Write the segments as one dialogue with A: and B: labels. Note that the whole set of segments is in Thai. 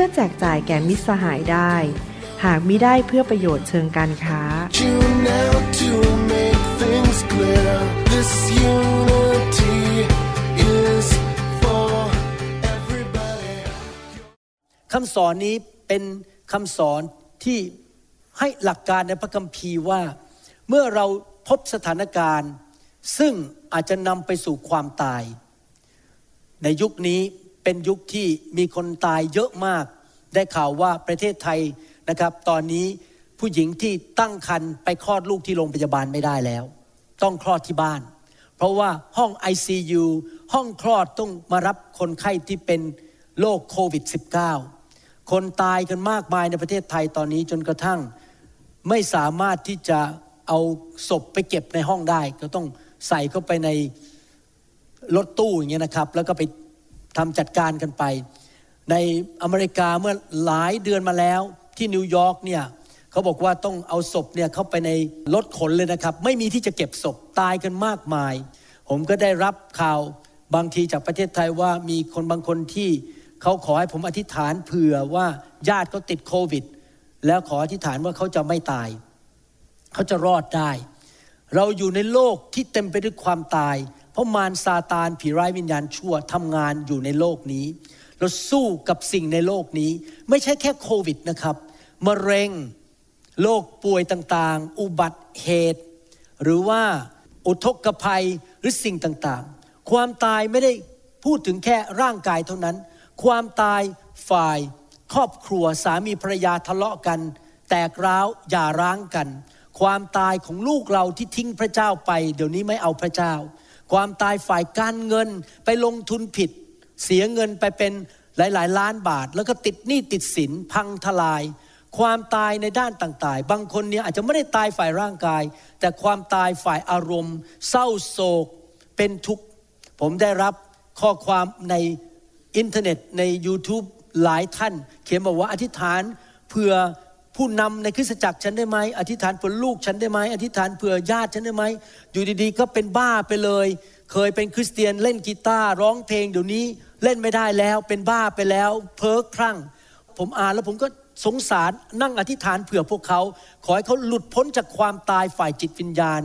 A: พื่อแจกจ่ายแก่มิตรสหายได้ หากมิได้เพื่อประโยชน์เชิงการค้า
B: clear.
C: คำสอนนี้เป็นคำสอนที่ให้หลักการในพระคัมภีร์ว่า เมื่อเราพบสถานการณ์ ซึ่งอาจจะนำไปสู่ความตาย ในยุคนี้ เป็นยุคที่มีคนตายเยอะมาก ได้ข่าวว่าประเทศไทยนะครับ ตอนนี้ผู้หญิงที่ตั้งครรภ์ไปคลอดลูกที่โรงพยาบาลไม่ได้แล้ว ต้องคลอดที่บ้าน เพราะว่าห้อง ICU ห้องคลอดต้องมารับคนไข้ที่เป็นโรคโควิด -19 คนตายกันมากมายในประเทศไทยตอนนี้จนกระทั่งไม่สามารถที่จะเอาศพไปเก็บในห้องได้ ก็ต้องใส่เข้าไปในรถตู้อย่างเงี้ยนะครับ แล้วก็ไป ทำจัดการกันไป ในอเมริกาเมื่อหลายเดือนมาแล้วที่นิวยอร์กเนี่ยเขาบอกว่าต้องเอาศพเนี่ยเข้าไปในรถขนเลยนะครับ ไม่มีที่จะเก็บศพตายกันมากมาย ผมก็ได้รับข่าวบางทีจากประเทศไทยว่ามีคนบางคนที่เขาขอให้ผมอธิษฐานเผื่อว่าญาติเขาติดโควิด แล้วขออธิษฐานว่าเขาจะไม่ตาย เขาจะรอดได้ เราอยู่ในโลกที่เต็มไปด้วยความตาย ราะมารซาตานผีร้ายวิญญาณชั่วทำงานอยู่ในโลกนี้ เราสู้กับสิ่งในโลกนี้ ไม่ใช่แค่โควิดนะครับมะเร็งโรคป่วยต่างๆ อุบัติเหตุ หรือว่าอุทกภัยหรือสิ่งต่างๆ ความตายไม่ได้พูดถึงแค่ร่างกายเท่านั้น ความตายฝ่ายครอบครัวสามีภรรยาทะเลาะกัน แตกร้าวอย่าร้างกัน ความตายของลูกเราที่ทิ้งพระเจ้าไป เดี๋ยวนี้ไม่เอาพระเจ้า ความตายฝ่ายการเงินไปลงทุนผิด เสียเงินไปเป็นหลาย ๆ ล้านบาท แล้วก็ติดหนี้ติดสินพังทลาย ความตายในด้านต่างๆ บางคนเนี่ยอาจจะไม่ได้ตายฝ่ายร่างกาย แต่ความตายฝ่ายอารมณ์ เศร้าโศกเป็นทุกข์ ผมได้รับข้อความในอินเทอร์เน็ตใน YouTube หลายท่าน เขียนบอกว่าอธิษฐานเผื่อ ผู้นำในคริสตจักรฉันได้ไหมอธิษฐานเผื่อลูกฉันได้ไหมอธิษฐานเผื่อญาติฉันได้ไหมอยู่ดีๆ ก็เป็นบ้าไปเลย เคยเป็นคริสเตียนเล่นกีตาร์ร้องเพลงเดี๋ยวนี้เล่นไม่ได้แล้วเป็นบ้าไปแล้ว เพ้อคลั่ง ผมอ่านแล้วผมก็สงสารนั่งอธิษฐานเผื่อพวกเขา ขอให้เขาหลุดพ้นจากความตายฝ่ายจิตวิญญาณ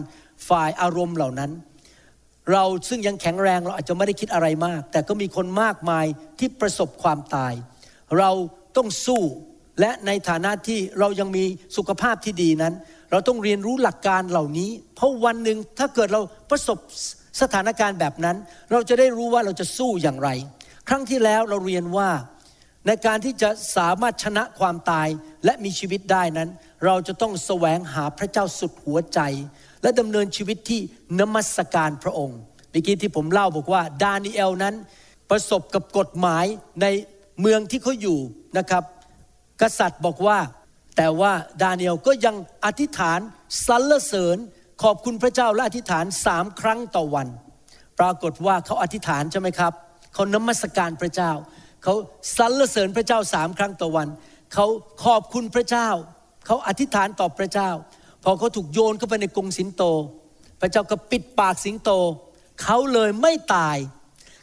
C: ฝ่ายอารมณ์เหล่านั้น เราซึ่งยังแข็งแรงเราอาจจะไม่ได้คิดอะไรมาก แต่ก็มีคนมากมายที่ประสบความตาย เราต้องสู้ และในฐานะที่เรายังมีสุขภาพที่ดีนั้น เราต้องเรียนรู้หลักการเหล่านี้ เพราะวันหนึ่งถ้าเกิดเราประสบสถานการณ์แบบนั้น เราจะได้รู้ว่าเราจะสู้อย่างไร ครั้งที่แล้วเราเรียนว่าในการที่จะสามารถชนะความตายและมีชีวิตได้นั้น เราจะต้องแสวงหาพระเจ้าสุดหัวใจ และดำเนินชีวิตที่นมัสการพระองค์เมื่อกี้ที่ผมเล่าบอกว่าดานิเอลนั้น ประสบกับกฎหมายในเมืองที่เขาอยู่นะครับ กษัตริย์บอกว่า แต่ว่าดาเนียลก็ยังอธิษฐานสรรเสริญขอบคุณพระเจ้าและอธิษฐานสามครั้งต่อวัน ปรากฏว่าเขาอธิษฐานใช่ไหมครับเขานมัสการพระเจ้า เขาสรรเสริญพระเจ้าสามครั้งต่อวัน เขาขอบคุณพระเจ้า เขาอธิษฐานต่อพระเจ้า พอเขาถูกโยนเข้าไปในกรงสิงโต พระเจ้าก็ปิดปากสิงโต เขาเลยไม่ตาย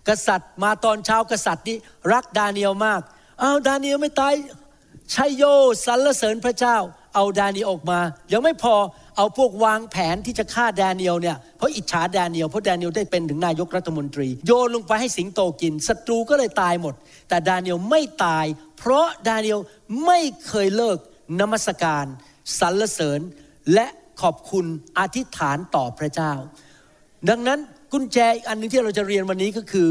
C: กษัตริย์มาตอนเช้ากษัตริย์นี้รักดาเนียลมากอ้าวดาเนียลไม่ตาย ชัยโยสรรเสริญพระเจ้า เอาดาเนียลออกมา ยังไม่พอเอาพวกวางแผนที่จะฆ่าดาเนียลเนี่ยเพราะอิจฉาดาเนียลเพราะดาเนียลได้เป็นถึงนายกรัฐมนตรี โยนลงไปให้สิงโตกินศัตรูก็เลยตายหมด แต่ดาเนียลไม่ตาย เพราะดาเนียลไม่เคยเลิกนมัสการสรรเสริญและขอบคุณอธิษฐานต่อพระเจ้า ดังนั้นกุญแจอีกอันหนึงที่เราจะเรียนวันนี้ก็คือ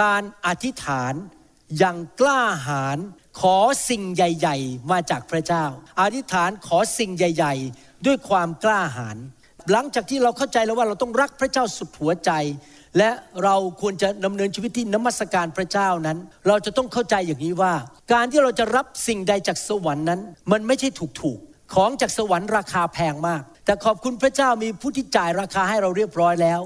C: การอธิษฐานอย่างกล้าหาญ ขอสิ่งใหญ่ ๆ มาจากพระเจ้า อธิษฐานขอสิ่งใหญ่ ๆ ด้วยความกล้าหาญหลังจากที่เราเข้าใจแล้วว่าเราต้องรักพระเจ้าสุดหัวใจ และเราควรจะดำเนินชีวิตที่นมัสการพระเจ้านั้น เราจะต้องเข้าใจอย่างนี้ว่า การที่เราจะรับสิ่งใดจากสวรรค์นั้น มันไม่ใช่ถูกๆของจากสวรรค์ราคาแพงมาก แต่ขอบคุณพระเจ้ามีผู้ที่จ่ายราคาให้เราเรียบร้อยแล้ว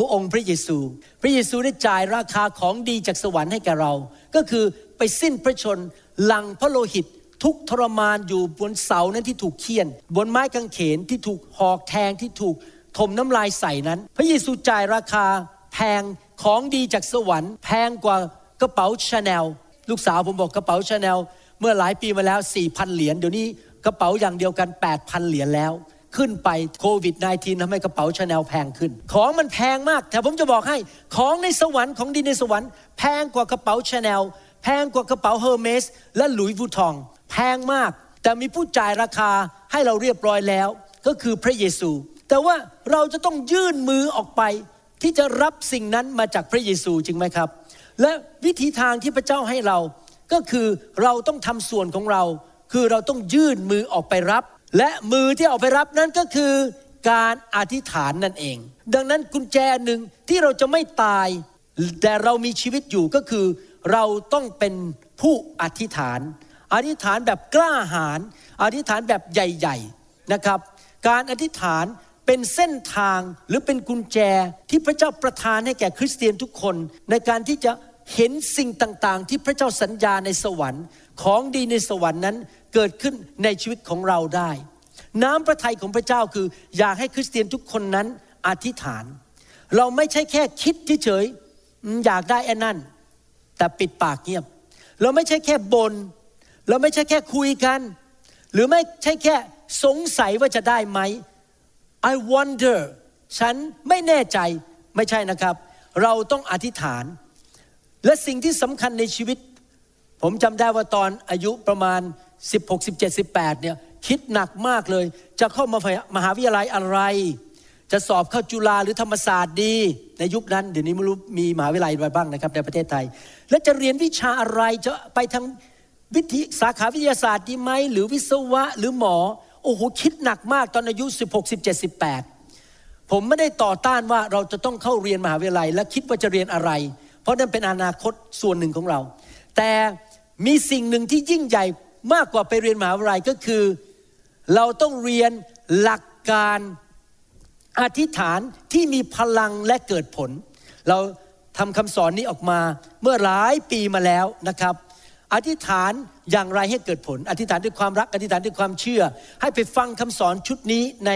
C: คือองค์พระเยซู พระเยซูได้จ่ายราคาของดีจากสวรรค์ให้แก่เรา ก็คือไปสิ้นพระชนม์หลั่งพระโลหิตทุกข์ทรมานอยู่บนเสานั้นที่ถูกเฆี่ยน บนไม้กางเขนที่ถูกหอกแทงที่ถูกถ่มน้ำลายใส่นั้น พระเยซูจ่ายราคาแพงของดีจากสวรรค์ แพงกว่ากระเป๋าชาแนลลูกสาวผมบอกกระเป๋าชาแนลเมื่อหลายปีมาแล้ว4,000เหรียญเดี๋ยวนี้กระเป๋าอย่างเดียวกัน 8,000เหรียญแล้ว ขึ้นไปโควิด -19 ทำให้กระเป๋าชาแนลแพงขึ้น ของมันแพงมาก แต่ผมจะบอกให้ของในสวรรค์ของดีในสวรรค์แพงกว่ากระเป๋าชาแนลแพงกว่ากระเป๋า Hermès และ Louis Vuitton แพงมาก แต่มีผู้จ่ายราคาให้เราเรียบร้อยแล้ว ก็คือพระเยซู แต่ว่าเราจะต้องยื่นมือออกไป ที่จะรับสิ่งนั้นมาจากพระเยซูจริงไหมครับ และวิธีทางที่พระเจ้าให้เราก็คือเราต้องทำส่วนของเรา คือเราต้องยื่นมือออกไปรับ และมือที่ออกไปรับนั้นก็คือการอธิษฐานนั่นเอง ดังนั้นกุญแจหนึ่งที่เราจะไม่ตาย แต่เรามีชีวิตอยู่ก็คือ เราต้องเป็นผู้อธิษฐาน อธิษฐานแบบกล้าหาญอธิษฐานแบบใหญ่ ๆนะครับ การอธิษฐานเป็นเส้นทางหรือเป็นกุญแจที่พระเจ้าประทานให้แก่คริสเตียนทุกคน ในการที่จะเห็นสิ่งต่างๆ ที่พระเจ้าสัญญาในสวรรค์ ของดีในสวรรค์นั้น เกิดขึ้นในชีวิตของเราได้ น้ำพระทัยของพระเจ้าคือ อยากให้คริสเตียนทุกคนนั้นอธิษฐาน เราไม่ใช่แค่คิดเฉยอยากได้ไอ้นั่น แต่ปิดปากเงียบ เราไม่ใช่แค่บน่นเราไม่ใช่แค่คุยกัน หรือไม่ใช่แค่สงสัยว่าจะได้ไหม I wonder ฉันไม่แน่ใจไม่ใช่นะครับ เราต้องอธิษฐาน และสิ่งที่สำคัญในชีวิต ผมจำได้ว่าตอนอายุประมาณ 16 17 18เนี่ยคิดหนักมากเลย จะเข้ามามหาวิทยาลัยอะไร จะสอบเข้าจุฬาหรือธรรมศาสตร์ดี ในยุคนั้นเดี๋ยวนี้ไม่รู้มีมหาวิทยาลัยอะไรบ้างนะครับในประเทศไทย และจะเรียนวิชาอะไรจะไปทางวิทยสาขาวิทยาศาสตร์ดีไหมหรือวิศวะหรือหมอโอ้โหคิดหนักมากตอนอายุ 16 17 18 ผมไม่ได้ต่อต้านว่าเราจะต้องเข้าเรียนมหาวิทยาลัย และคิดว่าจะเรียนอะไร เพราะนั่นเป็นอนาคตส่วนหนึ่งของเรา แต่มีสิ่งหนึ่งที่ยิ่งใหญ่ มากกว่าไปเรียนมหาวิทยาลัยก็คือ เราต้องเรียนหลักการอธิษฐานที่มีพลังและเกิดผล เราทำคำสอนนี้ออกมาเมื่อหลายปีมาแล้วนะครับ อธิษฐานอย่างไรให้เกิดผล อธิษฐานด้วยความรัก อธิษฐานด้วยความเชื่อ ให้ไปฟังคำสอนชุดนี้ใน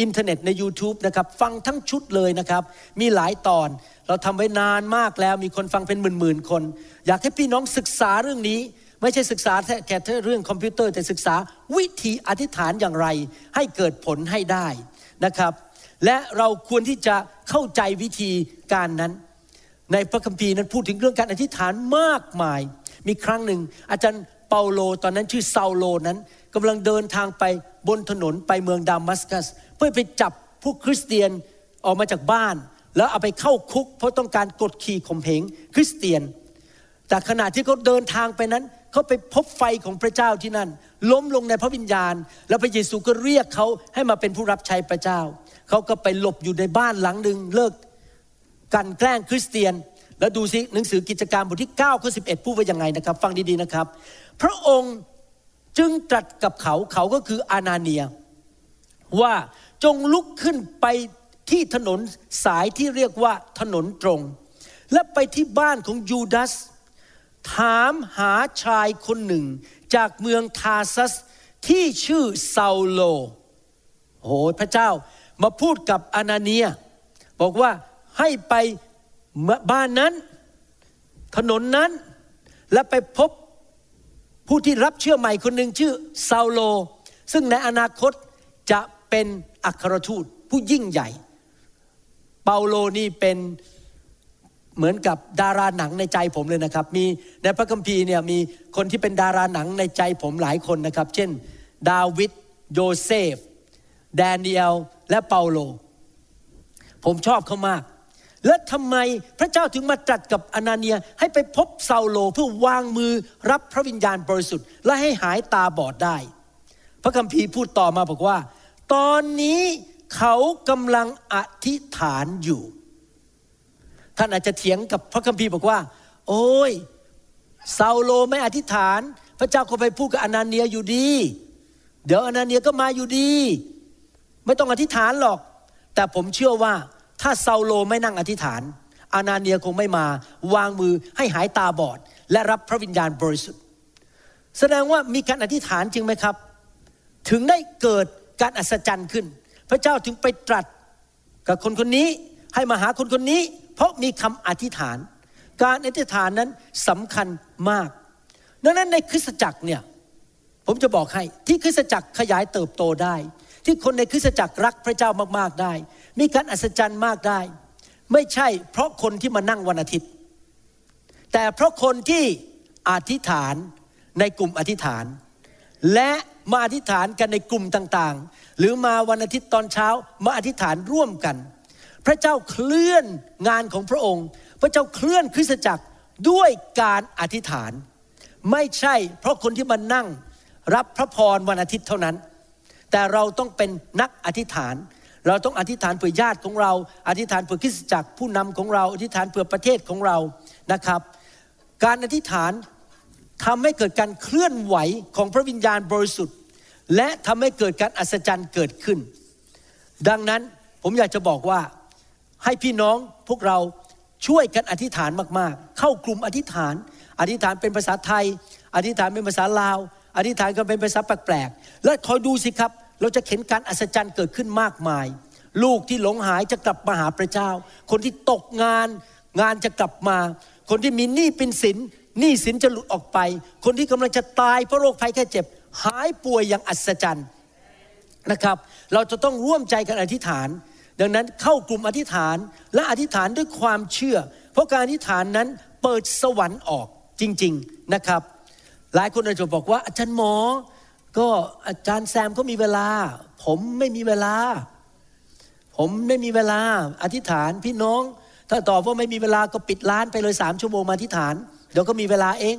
C: อินเทอร์เน็ตใน YouTube นะครับ ฟังทั้งชุดเลยนะครับ มีหลายตอนเราทำไว้นานมากแล้ว มีคนฟังเป็นหมื่นๆคน อยากให้พี่น้องศึกษาเรื่องนี้ ไม่ใช่ศึกษาแค่เรื่องคอมพิวเตอร์แต่ศึกษาวิธีอธิษฐานอย่างไร ให้เกิดผลให้ได้นะครับ และเราควรที่จะเข้าใจวิธีการนั้น ในพระคัมภีร์นั้นพูดถึงเรื่องการอธิษฐานมากมาย มีครั้งหนึ่ง อาจารย์เปาโลตอนนั้นชื่อซาโลนั้นกำลังเดินทางไปบนถนนไปเมืองดามัสกัส เพื่อไปจับพวกคริสเตียนออกมาจากบ้าน แล้วเอาไปเข้าคุก เพราะต้องการกดขี่ข่มเหงคริสเตียนแต่ขณะที่เขาเดินทางไปนั้น เขาไปพบไฟของพระเจ้าที่นั่น ล้มลงในพระวิญญาณ แล้วพระเยซูก็เรียกเขาให้มาเป็นผู้รับใช้พระเจ้า เขาก็ไปหลบอยู่ในบ้านหลังหนึ่งเลิกกันแกล้งคริสเตียน แล้วดูสิหนังสือกิจการบทที่9ข้อ11พูดว่ายังไงนะครับ ฟังดีๆนะครับ พระองค์จึงตรัสกับเขาเขาก็คืออานาเนีย ว่าจงลุกขึ้นไปที่ถนนสายที่เรียกว่าถนนตรง และไปที่บ้านของยูดาส ถามหาชายคนหนึ่ง จากเมืองทาซัสที่ชื่อซาโลโอ้โหพระเจ้ามาพูดกับอานาเนีย บอกว่าให้ไปบ้านนั้น ถนนนั้น และไปพบผู้ที่รับเชื่อใหม่คนหนึ่งชื่อเซาโล ซึ่งในอนาคตจะเป็นอัครทูตผู้ยิ่งใหญ่ เปาโลนี่เป็น เหมือนกับดาราหนังในใจผมเลยนะครับ มีในพระคัมภีร์เนี่ยมีคนที่เป็นดาราหนังในใจผมหลายคนนะครับ เช่น ดาวิดโยเซฟแดเนียลและเปาโล ผมชอบเขามาก และทำไมพระเจ้าถึงมาตรัสกับอนาเนียให้ไปพบซาโลเพื่อวางมือรับพระวิญญาณบริสุทธิ์ และให้หายตาบอดได้ พระคัมภีร์พูดต่อมาบอกว่า ตอนนี้เขากำลังอธิษฐานอยู่ ท่านอาจจะเถียงกับพระคัมภีร์บอกว่า โอ้ยซาโลไม่อธิษฐาน พระเจ้าก็ไปพูดกับอนาเนียอยู่ดี เดี๋ยวอนาเนียก็มาอยู่ดี ไม่ต้องอธิษฐานหรอก แต่ผมเชื่อว่าถ้าซาโลไม่นั่งอธิษฐาน อานาเนียคงไม่มาวางมือให้หายตาบอด และรับพระวิญญาณบริสุทธิ์ แสดงว่ามีการอธิษฐานจริงไหมครับ ถึงได้เกิดการอัศจรรย์ขึ้น พระเจ้าถึงไปตรัสกับคนคนนี้ให้มาหาคนคนนี้ เพราะมีคำอธิษฐาน การอธิษฐานนั้นสำคัญมาก ดังนั้นในคริสตจักรเนี่ยผมจะบอกให้ที่คริสตจักรขยายเติบโตได้ ที่คนในคริสตจักรรักพระเจ้ามากๆได้ มีการอัศจรรย์มากได้ ไม่ใช่เพราะคนที่มานั่งวันอาทิตย์ แต่เพราะคนที่อธิษฐานในกลุ่มอธิษฐาน และมาอธิษฐานกันในกลุ่มต่างๆ หรือมาวันอาทิตย์ตอนเช้ามาอธิษฐานร่วมกัน พระเจ้าเคลื่อนงานของพระองค์ พระเจ้าเคลื่อนคริสตจักรด้วยการอธิษฐาน ไม่ใช่เพราะคนที่มานั่งรับพระพรวันอาทิตย์เท่านั้น แต่เราต้องเป็นนักอธิษฐาน เราต้องอธิษฐานเผื่อญาติของเรา อธิษฐานเผื่อคริสตจักรผู้นำของเรา อธิษฐานเผื่อประเทศของเรานะครับ การอธิษฐานทำให้เกิดการเคลื่อนไหวของพระวิญญาณบริสุทธิ์ และทำให้เกิดการอัศจรรย์เกิดขึ้น ดังนั้นผมอยากจะบอกว่า ให้พี่น้องพวกเราช่วยกันอธิษฐานมากๆ เข้ากลุ่มอธิษฐาน อธิษฐานเป็นภาษาไทย อธิษฐานเป็นภาษาลาว อธิษฐานกันเป็นภาษาแปลกๆ และคอยดูสิครับ เราจะเห็นการอัศจรรย์เกิดขึ้นมากมาย ลูกที่หลงหายจะกลับมาหาพระเจ้า คนที่ตกงานงานจะกลับมา คนที่มีหนี้เป็นสินหนี้สินจะหลุดออกไป คนที่กำลังจะตายเพราะโรคภัยแค่เจ็บ หายป่วยอย่างอัศจรรย์นะครับ เราจะต้องร่วมใจกันอธิษฐาน ดังนั้นเข้ากลุ่มอธิษฐานและอธิษฐานด้วยความเชื่อ เพราะการอธิษฐานนั้นเปิดสวรรค์ออกจริง ๆนะครับ หลายคนอาจจะบอกว่าอาจารย์หมอ ก็อาจารย์แซมก็มีเวลา ผมไม่มีเวลา ผมไม่มีเวลาอธิษฐานพี่น้อง ถ้าตอบว่าไม่มีเวลาก็ปิดร้านไปเลยสามชั่วโมงมาอธิษฐานเดี๋ยวก็มีเวลาเอง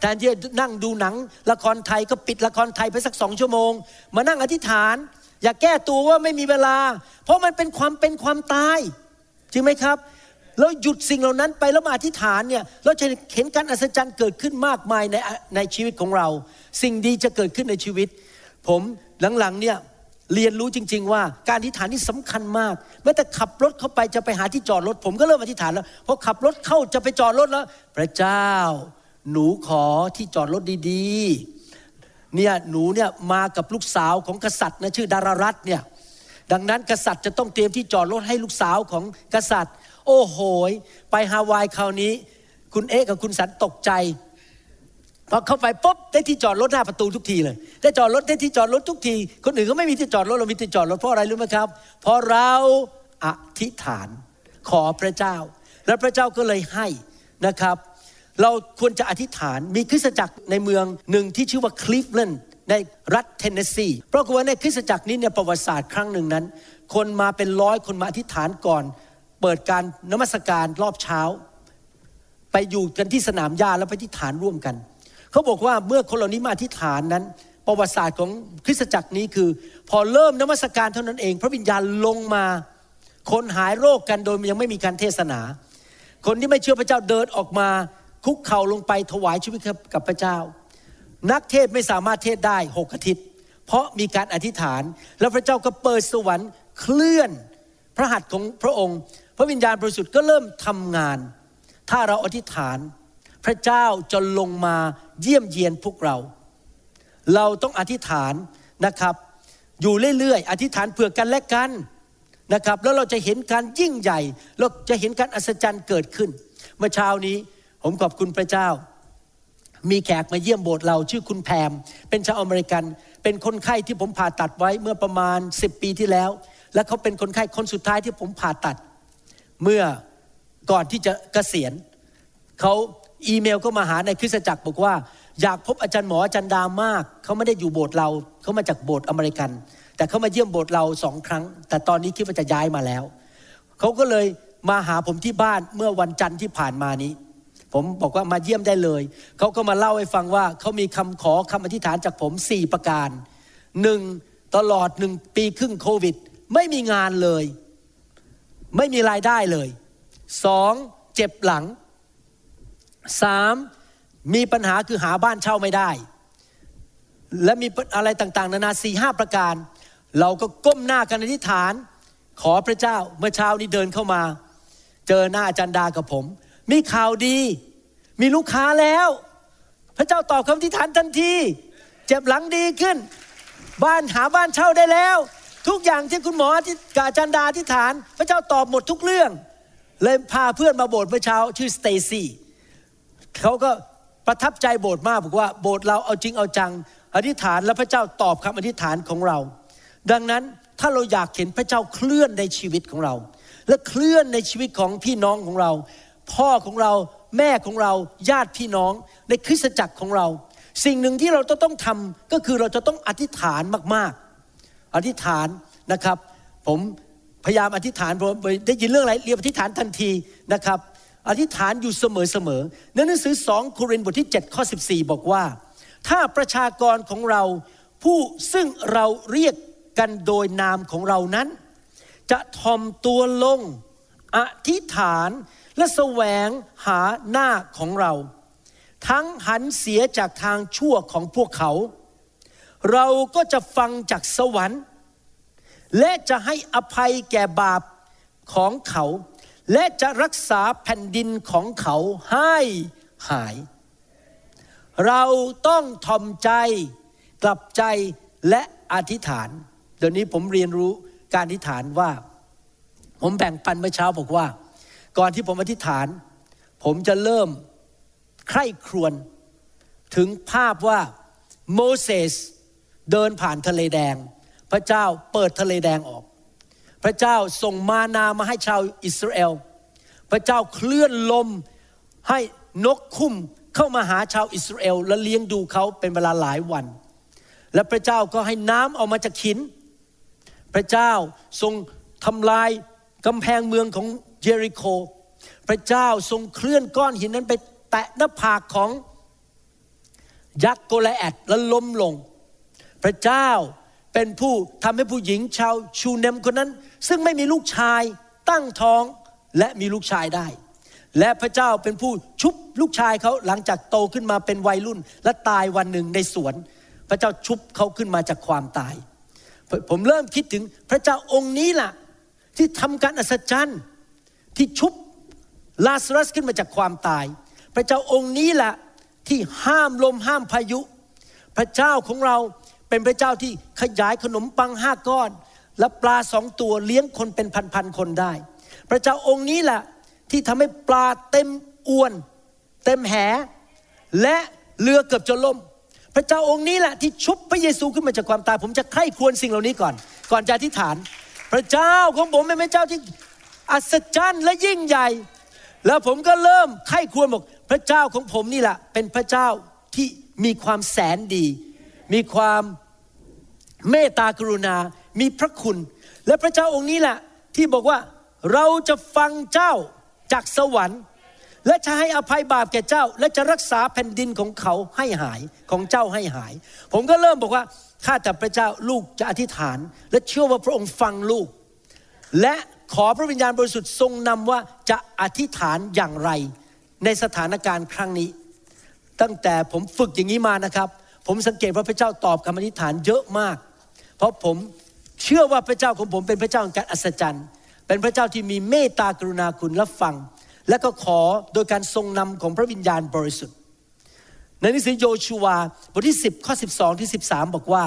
C: แทนที่จะนั่งดูหนังละครไทยก็ปิดละครไทยไปสักสองชั่วโมง มานั่งอธิษฐาน อย่าแก้ตัวว่าไม่มีเวลา เพราะมันเป็นความเป็นความตาย จริงไหมครับแล้วหยุดสิ่งเหล่านั้นไปแล้วมาอธิษฐานเนี่ยเราจะเห็นการอัศจรรย์เกิดขึ้นมากมายในในชีวิตของเรา สิ่งดีจะเกิดขึ้นในชีวิต ผมหลังๆเนี่ยเรียนรู้จริง ๆ ว่าการอธิษฐานนี่สำคัญมากแม้แต่ขับรถเข้าไปจะไปหาที่จอดรถ ผมก็เริ่มอธิษฐานแล้วพอขับรถเข้าจะไปจอดรถแล้ว พระเจ้า หนูขอที่จอดรถดีๆ เนี่ยหนูเนี่ยมากับลูกสาวของกษัตริย์นะชื่อดารารัตเนี่ยดังนั้นกษัตริย์จะต้องเตรียมที่จอดรถให้ลูกสาวของกษัตริย์ โอ้โหย ไปฮาวายคราวนี้ คุณเอ๊กับคุณสันตกใจพอเข้าไปปุ๊บได้ที่จอดรถหน้าประตูทุกทีเลย ได้จอดรถได้ที่จอดรถทุกที คนอื่นก็ไม่มีที่จอดรถเรามีที่จอดรถเพราะอะไรรู้ไหมครับ เพราะเราอธิษฐานขอพระเจ้า แล้วพระเจ้าก็เลยให้นะครับ เราควรจะอธิษฐานมีคริสตจักรในเมืองหนึ่งที่ชื่อว่าคลีฟแลนด์ในรัฐเทนเนสซีเพราะว่าในคริสตจักรนี้เนี่ยประวัติศาสตร์ครั้งหนึ่งนั้น คนมาเป็นร้อยคนมาอธิษฐานก่อน เปิดการนมัสการรอบเช้า ไปอยู่กันที่สนามหญ้าแล้วไปอธิษฐานร่วมกัน เขาบอกว่าเมื่อคนเหล่านี้มาอธิษฐานนั้น ประวัติศาสตร์ของคริสตจักรนี้คือ พอเริ่มนมัสการเท่านั้นเอง พระวิญญาณลงมา คนหายโรคกันโดยยังไม่มีการเทศนา คนที่ไม่เชื่อพระเจ้าเดินออกมา คุกเข่าลงไปถวายชีวิตกับพระเจ้า นักเทศไม่สามารถเทศได้หกอาทิตย์ เพราะมีการอธิษฐาน แล้วพระเจ้าก็เปิดสวรรค์เคลื่อนพระหัตถ์ของพระองค์ พระวิญญาณบริสุทธิ์ก็เริ่มทำงาน ถ้าเราอธิษฐาน พระเจ้าจะลงมาเยี่ยมเยียนพวกเรา เราต้องอธิษฐานนะครับ อยู่เรื่อยๆ อธิษฐานเผื่อกันและกันนะครับ แล้วเราจะเห็นการยิ่งใหญ่ เราจะเห็นการอัศจรรย์เกิดขึ้น เมื่อเช้านี้ ผมขอบคุณพระเจ้า มีแขกมาเยี่ยมโบสถ์เราชื่อคุณแพม เป็นชาวอเมริกัน เป็นคนไข้ที่ผมผ่าตัดไว้เมื่อประมาณ 10 ปีที่แล้ว และเขาเป็นคนไข้คนสุดท้ายที่ผมผ่าตัด เมื่อก่อนที่จะเกษียณเขาอีเมลก็มาหาในคริสตจักรบอกว่า อยากพบอาจารย์หมออาจารย์ดามาก เขาไม่ได้อยู่โบสถ์เราเขามาจากโบสถ์อเมริกัน แต่เขามาเยี่ยมโบสถ์เราสองครั้ง แต่ตอนนี้คิดว่าจะย้ายมาแล้วเขาก็เลยมาหาผมที่บ้านเมื่อวันจันทร์ที่ผ่านมานี้ ผมบอกว่ามาเยี่ยมได้เลย เขาก็มาเล่าให้ฟังว่าเขามีคำขอคำอธิษฐานจากผมสี่ประการหนึ่งตลอดหนึ่งปีครึ่งโควิด ไม่มีงานเลย ไม่มีรายได้เลยสองเจ็บหลังสามมีปัญหาคือหาบ้านเช่าไม่ได้ และมีอะไรต่างๆ นานาสี่ห้าประการ เราก็ก้มหน้ากันอธิษฐาน ขอพระเจ้าเมื่อเช้านี้เดินเข้ามา เจอหน้าอาจารย์ดากับผม มีข่าวดี มีลูกค้าแล้ว พระเจ้าตอบคำอธิษฐานทันที เจ็บหลังดีขึ้น บ้านหาบ้านเช่าได้แล้ว ทุกอย่างที่คุณหมอที่กาจารย์ดาอธิษฐาน พระเจ้าตอบหมดทุกเรื่อง เลยพาเพื่อนมาโบสถ์เมื่อเช้าชื่อสเตซี่เขาก็ประทับใจโบสถ์มากบอกว่าโบสถ์เราเอาจริงเอาจัง อธิษฐานแล้วพระเจ้าตอบคำอธิษฐานของเรา ดังนั้นถ้าเราอยากเห็นพระเจ้าเคลื่อนในชีวิตของเรา และเคลื่อนในชีวิตของพี่น้องของเรา พ่อของเราแม่ของเราญาติพี่น้องในคริสตจักรของเรา สิ่งหนึ่งที่เราจะต้องทำก็คือเราจะต้องอธิษฐานมากๆ อธิษฐานนะครับ ผมพยายามอธิษฐานผมได้ยินเรื่องอะไรเรียบอธิษฐานทันทีนะครับ อธิษฐานอยู่เสมอๆในหนังสือสองโครินธ์บทที่ 7 ข้อ 14 บอกว่า ถ้าประชากรของเราผู้ซึ่งเราเรียกกันโดยนามของเรานั้น จะทอมตัวลงอธิษฐาน และแสวงหาหน้าของเรา ทั้งหันเสียจากทางชั่วของพวกเขา เราก็จะฟังจากสวรรค์ และจะให้อภัยแก่บาปของเขา และจะรักษาแผ่นดินของเขาให้หาย เราต้องทอมใจกลับใจและอธิษฐาน เดี๋ยวนี้ผมเรียนรู้การอธิษฐานว่า ผมแบ่งปันเมื่อเช้าบอกว่า ก่อนที่ผมอธิษฐาน ผมจะเริ่มใคร่ครวญถึงภาพว่าโมเสสเดินผ่านทะเลแดง พระเจ้าเปิดทะเลแดงออก พระเจ้าส่งมานามาให้ชาวอิสราเอล พระเจ้าเคลื่อนลมให้นกคุ้มเข้ามาหาชาวอิสราเอล และเลี้ยงดูเขาเป็นเวลาหลายวัน และพระเจ้าก็ให้น้ำออกมาจากหิน พระเจ้าทรงทำลายกำแพงเมืองของ เยริโค พระเจ้าทรงเคลื่อนก้อนหินนั้นไปแตะหน้าผากของยักษ์โกลแอดและล้มลง พระเจ้าเป็นผู้ทำให้ผู้หญิงชาวชูเนมคนนั้น ซึ่งไม่มีลูกชายตั้งท้องและมีลูกชายได้ และพระเจ้าเป็นผู้ชุบลูกชายเขาหลังจากโตขึ้นมาเป็นวัยรุ่น และตายวันหนึ่งในสวน พระเจ้าชุบเขาขึ้นมาจากความตาย ผมเริ่มคิดถึงพระเจ้าองค์นี้ล่ะ ที่ทำการอัศจรรย์ ที่ชุบลาซารัสขึ้นมาจากความตาย พระเจ้าองค์นี้แหละที่ห้ามลมห้ามพายุ พระเจ้าของเราเป็นพระเจ้าที่ขยายขนมปังห้าก้อน และปลาสองตัวเลี้ยงคนเป็นพันๆคนได้ พระเจ้าองค์นี้แหละที่ทำให้ปลาเต็มอวน เต็มแห และเรือเกือบจะล่ม พระเจ้าองค์นี้แหละที่ชุบพระเยซูขึ้นมาจากความตาย ผมจะใคร่ควญสิ่งเหล่านี้ก่อน ก่อนจะอธิษฐาน พระเจ้าของผมเป็นพระเจ้าที่ อัศจรรย์และยิ่งใหญ่ แล้วผมก็เริ่มไข้ควรบอกพระเจ้าของผมนี่แหละเป็นพระเจ้าที่มีความแสนดี มีความเมตตากรุณา มีพระคุณ และพระเจ้าองค์นี้แหละที่บอกว่าเราจะฟังเจ้าจากสวรรค์ และจะให้อภัยบาปแก่เจ้า และจะรักษาแผ่นดินของเขาให้หายของเจ้าให้หาย ผมก็เริ่มบอกว่าข้าแต่พระเจ้าลูกจะอธิษฐาน และเชื่อว่าพระองค์ฟังลูก และ ขอพระวิญญาณบริสุทธิ์ทรงนำว่าจะอธิษฐานอย่างไร ในสถานการณ์ครั้งนี้ ตั้งแต่ผมฝึกอย่างนี้มานะครับ ผมสังเกตว่าพระเจ้าตอบคำอธิษฐานเยอะมาก เพราะผมเชื่อว่าพระเจ้าของผมเป็นพระเจ้าแห่งการอัศจรรย์ เป็นพระเจ้าที่มีเมตตากรุณาคุณรับฟัง และก็ขอโดยการทรงนำของพระวิญญาณบริสุทธิ์ ในหนังสือโยชูวาบทที่ 10ข้อ12 ที่ 13 บอกว่า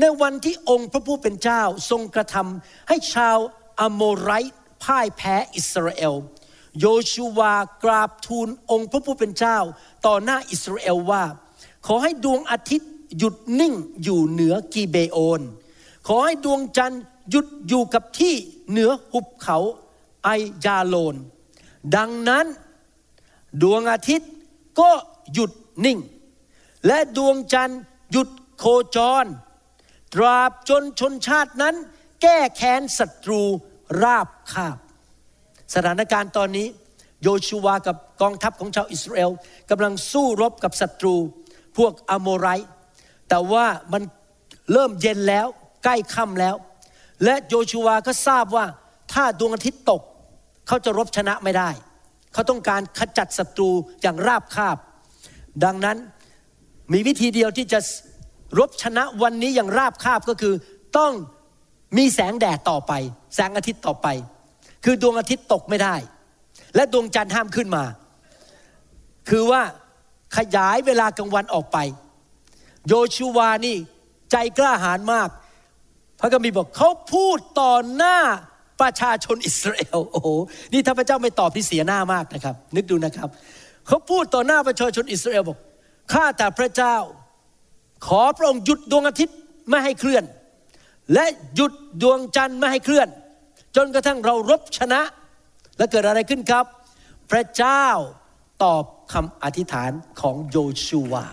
C: ในวันที่องค์พระผู้เป็นเจ้าทรงกระทำให้ชาว อโมไรต์พ่ายแพ้อิสราเอล โยชูวากราบทูลองค์พระผู้เป็นเจ้า ต่อหน้าอิสราเอลว่า ขอให้ดวงอาทิตย์หยุดนิ่งอยู่เหนือกีเบโอน ขอให้ดวงจันทร์หยุดอยู่กับที่เหนือหุบเขาไอยาโลน ดังนั้นดวงอาทิตย์ก็หยุดนิ่ง และดวงจันทร์หยุดโคจร ตราบจนชนชาตินั้น แก้แค้นศัตรู ราบคาบ สถานการณ์ตอนนี้ โยชูวากับกองทัพของชาวอิสราเอลกำลังสู้รบกับศัตรู พวกอโมไรต์แต่ว่ามันเริ่มเย็นแล้วใกล้ค่ำแล้ว และโยชูวาก็ทราบว่าถ้าดวงอาทิตย์ตก เขาจะรบชนะไม่ได้ เขาต้องการขจัดศัตรูอย่างราบคาบ ดังนั้นมีวิธีเดียวที่จะรบชนะวันนี้อย่างราบคาบก็คือต้อง มีแสงแดดต่อไป แสงอาทิตย์ต่อไป คือดวงอาทิตย์ตกไม่ได้ และดวงจันทร์ห้ามขึ้นมา คือว่าขยายเวลากลางวันออกไป โยชูวานี่ใจกล้าหาญมาก พระกัมภีบอกเขาพูดต่อหน้าประชาชนอิสราเอลโอ้โหนี่ถ้าพระเจ้าไม่ตอบที่เสียหน้ามากนะครับ นึกดูนะครับ เขาพูดต่อหน้าประชาชนอิสราเอลบอกข้าแต่พระเจ้า ขอพระองค์หยุดดวงอาทิตย์ไม่ให้เคลื่อน และหยุดดวงจันทร์ไม่ให้เคลื่อน จนกระทั่งเรารบชนะ และเกิดอะไรขึ้นครับ พระเจ้าตอบคำอธิษฐานของโยชูวา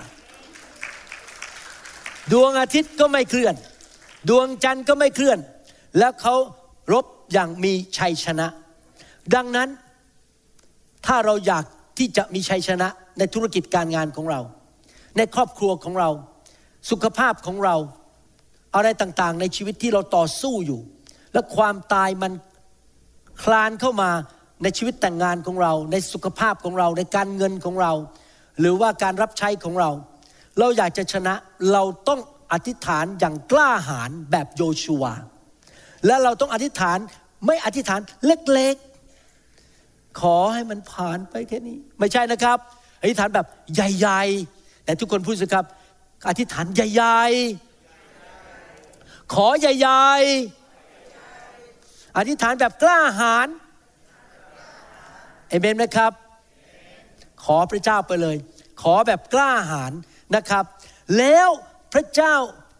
C: ดวงอาทิตย์ก็ไม่เคลื่อน ดวงจันทร์ก็ไม่เคลื่อน แล้วเขารบอย่างมีชัยชนะ ดังนั้นถ้าเราอยากที่จะมีชัยชนะในธุรกิจการงานของเรา ในครอบครัวของเรา สุขภาพของเรา อะไรต่างๆ ในชีวิตที่เราต่อสู้อยู่ และความตายมันคลานเข้ามาในชีวิตแต่งงานของเรา ในสุขภาพของเรา ในการเงินของเรา หรือว่าการรับใช้ของเรา เราอยากจะชนะเราต้องอธิษฐานอย่างกล้าหาญแบบโยชูวและเราต้องอธิษฐานไม่อธิษฐานเล็กๆ ขอให้มันผ่านไปแค่นี้ ไม่ใช่นะครับ อธิษฐานแบบใหญ่ ๆ แต่ทุกคนพูดสิครับ อธิษฐานใหญ่ ๆ ขอใหญ่ๆ อธิษฐานแบบกล้าหาญเอเมนไหมครับ ขอพระเจ้าไปเลย ขอแบบกล้าหาญนะครับ แล้วพระเจ้า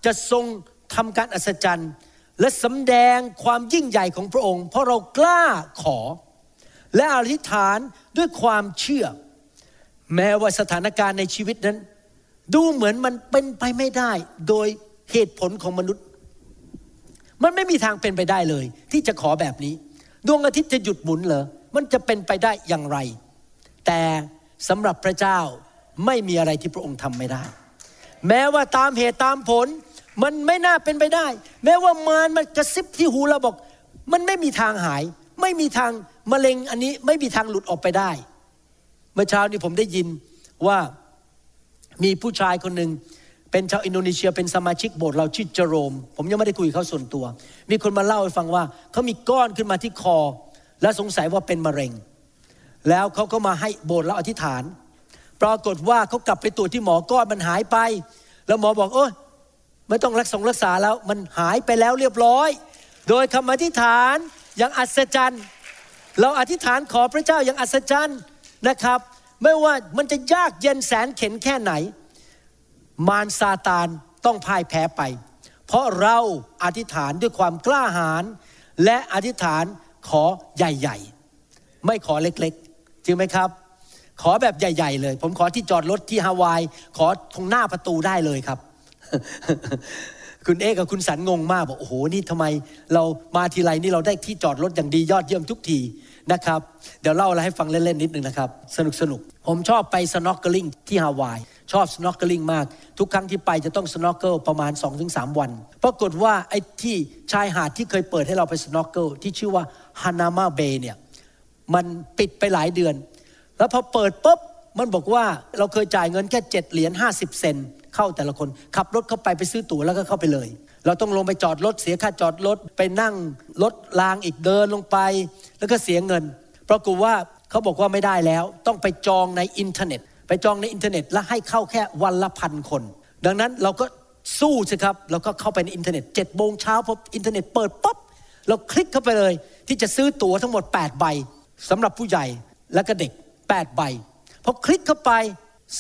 C: จะทรงทำการอัศจรรย์ และสำแดงความยิ่งใหญ่ของพระองค์ เพราะเรากล้าขอ และอธิษฐานด้วยความเชื่อ แม้ว่าสถานการณ์ในชีวิตนั้น ดูเหมือนมันเป็นไปไม่ได้ โดยเหตุผลของมนุษย์ มันไม่มีทางเป็นไปได้เลย ที่จะขอแบบนี้ ดวงอาทิตย์จะหยุดหมุนเหรอ มันจะเป็นไปได้อย่างไร แต่สำหรับพระเจ้าไม่มีอะไรที่พระองค์ทำไม่ได้ แม้ว่าตามเหตุตามผล มันไม่น่าเป็นไปได้ แม้ว่ามารมันกระซิบที่หูเราบอก มันไม่มีทางหาย ไม่มีทางมะเร็งอันนี้ไม่มีทางหลุดออกไปได้ เมื่อเช้านี้ผมได้ยินว่ามีผู้ชายคนหนึ่ง เป็นชาวอินโดนีเซียเป็นสมาชิกโบสถ์เราชื่อเจโรม ผมยังไม่ได้คุยกับเขาส่วนตัว มีคนมาเล่าให้ฟังว่าเขามีก้อนขึ้นมาที่คอ และสงสัยว่าเป็นมะเร็ง แล้วเขาก็มาให้โบสถ์เราอธิษฐาน ปรากฏว่าเขากลับไปตรวจที่หมอก้อนมันหายไป แล้วหมอบอกโอ้ยไม่ต้องรักษารักษาแล้วมันหายไปแล้วเรียบร้อย โดยคำอธิษฐานอย่างอัศจรรย์เราอธิษฐานขอพระเจ้าอย่างอัศจรรย์นะครับ ไม่ว่ามันจะยากเย็นแสนเข็นแค่ไหน มารซาตานต้องพ่ายแพ้ไป เพราะเราอธิษฐานด้วยความกล้าหาญและอธิษฐานขอใหญ่ ๆ ไม่ขอเล็กๆจริงไหมครับ ขอแบบใหญ่ ๆ เลย ผมขอที่จอดรถที่ฮาวาย ขอตรงหน้าประตูได้เลยครับ คุณเอกกับคุณสันงงมากบอกโอ้โหนี่ทำไม เรามาทีไรนี่เราได้ที่จอดรถอย่างดียอดเยี่ยมทุกทีนะครับ เดี๋ยวเล่าอะไรให้ฟังเล่นๆนิดนึงนะครับ สนุกสนุกผมชอบไป snorkeling ที่ฮาวาย ชอบ snorkeling มาก ทุกครั้งที่ไปจะต้อง snorkel ประมาณ 2-3 วัน ปรากฏว่าไอ้ที่ชายหาดที่เคยเปิดให้เราไป snorkel ที่ชื่อว่า Hanauma Bay เนี่ยมันปิดไปหลายเดือน แล้วพอเปิดปุ๊บมันบอกว่าเราเคยจ่ายเงินแค่เจ็ดเหรียญห้าสิบเซ็นต์เข้าแต่ละคน ขับรถเข้าไปไปซื้อตั๋วแล้วก็เข้าไปเลย เราต้องลงไปจอดรถเสียค่าจอดรถไปนั่งรถรางอีกเดินลงไป แล้วก็เสียเงิน ปรากฏว่าเขาบอกว่าไม่ได้แล้ว ต้องไปจองในอินเทอร์เน็ต ไปจองในอินเทอร์เน็ตแล้วให้เข้าแค่วันละพันคน ดังนั้นเราก็สู้สิครับเราก็เข้าไปในอินเทอร์เน็ตเจ็ดโมงเช้าพออินเทอร์เน็ตเปิดปุ๊บเราคลิกเข้าไปเลย ที่จะซื้อตั๋วทั้งหมด 8 ใบสำหรับผู้ใหญ่และก็เด็ก 8 ใบพอคลิกเข้าไป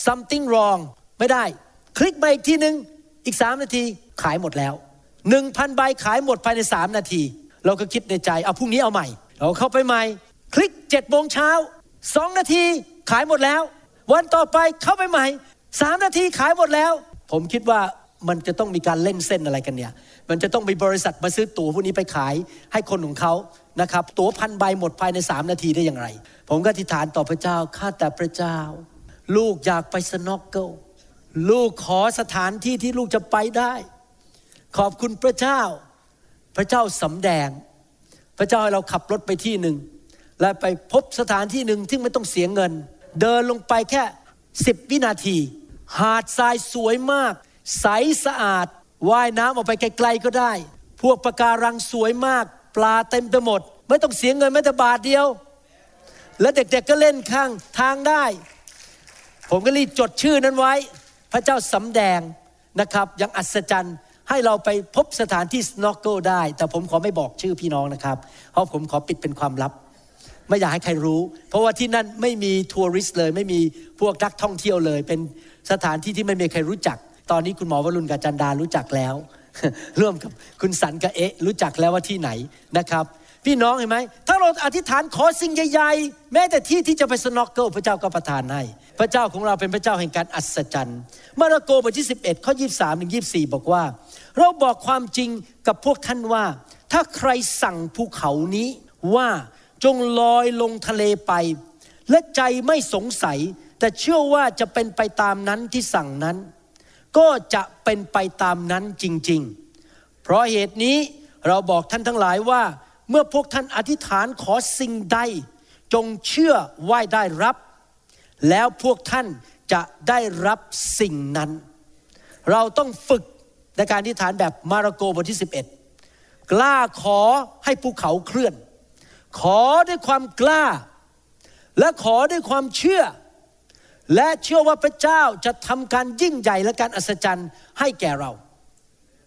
C: something wrong ไม่ได้ คลิกไปอีกทีหนึ่งอีก 3 นาทีขายหมดแล้ว 1,000 ใบขายหมดภายใน 3 นาที เราก็คิดในใจเอาพรุ่งนี้เอาใหม่ เราเข้าไปใหม่ คลิก7โมงเช้า2นาทีขายหมดแล้ว วันต่อไปเข้าไปใหม่3นาทีขายหมดแล้ว ผมคิดว่ามันจะต้องมีการเล่นเส้นอะไรกันเนี่ย มันจะต้องมีบริษัทมาซื้อตั๋วพวกนี้ไปขายให้คนของเขานะครับ ตั๋วพันใบหมดภายใน3นาทีได้อย่างไร ผมก็อธิษฐานต่อพระเจ้า ข้าแต่พระเจ้า ลูกอยากไปสนอกเกิลลูกขอสถานที่ที่ลูกจะไปได้ ขอบคุณพระเจ้า พระเจ้าสำแดง พระเจ้าให้เราขับรถไปที่หนึ่ง และไปพบสถานที่หนึ่งที่ไม่ต้องเสียเงิน เดินลงไปแค่ 10 วินาที หาดทรายสวยมาก ใสสะอาดว่ายน้ำออกไปไกลๆก็ได้ พวกปะการังสวยมาก ปลาเต็มไปหมด ไม่ต้องเสียเงินแม้แต่บาทเดียว และเด็กๆก็เล่นข้างทางได้ ผมก็รีบจดชื่อนั้นไว้ พระเจ้าสำแดงนะครับย่างอัศจรรย์ให้เราไปพบสถานที่สโนว์เกิลได้ แต่ผมขอไม่บอกชื่อพี่น้องนะครับ เพราะผมขอปิดเป็นความลับ ไม่อยากให้ใครรู้ เพราะว่าที่นั่นไม่มีทัวริสเลย ไม่มีพวกนักท่องเที่ยวเลย เป็นสถานที่ที่ไม่มีใครรู้จัก ตอนนี้คุณหมอวรุณกับจันดารู้จักแล้วร่วมกับคุณสันกับเอ๊ะรู้จักแล้วว่าที่ไหนนะครับ พี่น้องเห็นไหมถ้าเราอธิษฐานขอสิ่งใหญ่ๆ แม้แต่ที่ที่จะไปสนว์เกิลพระเจ้าก็ประทานให้พระเจ้าของเราเป็นพระเจ้าแห่งการอัศจรรย์มาระโกบทที่ 11 ข้อ 23 ถึง 24 บอกว่า เราบอกความจริงกับพวกท่านว่า ถ้าใครสั่งภูเขานี้ว่า จงลอยลงทะเลไป และใจไม่สงสัย แต่เชื่อว่าจะเป็นไปตามนั้นที่สั่งนั้น ก็จะเป็นไปตามนั้นจริง ๆ เพราะเหตุนี้เราบอกท่านทั้งหลายว่า เมื่อพวกท่านอธิษฐานขอสิ่งใด จงเชื่อว่าได้รับ แล้วพวกท่านจะได้รับสิ่งนั้น เราต้องฝึกในการอธิษฐานแบบมาระโกบทที่ 11 กล้าขอให้ภูเขาเคลื่อน ขอด้วยความกล้า และขอด้วยความเชื่อ และเชื่อว่าพระเจ้าจะทำการยิ่งใหญ่และการอัศจรรย์ให้แก่เรา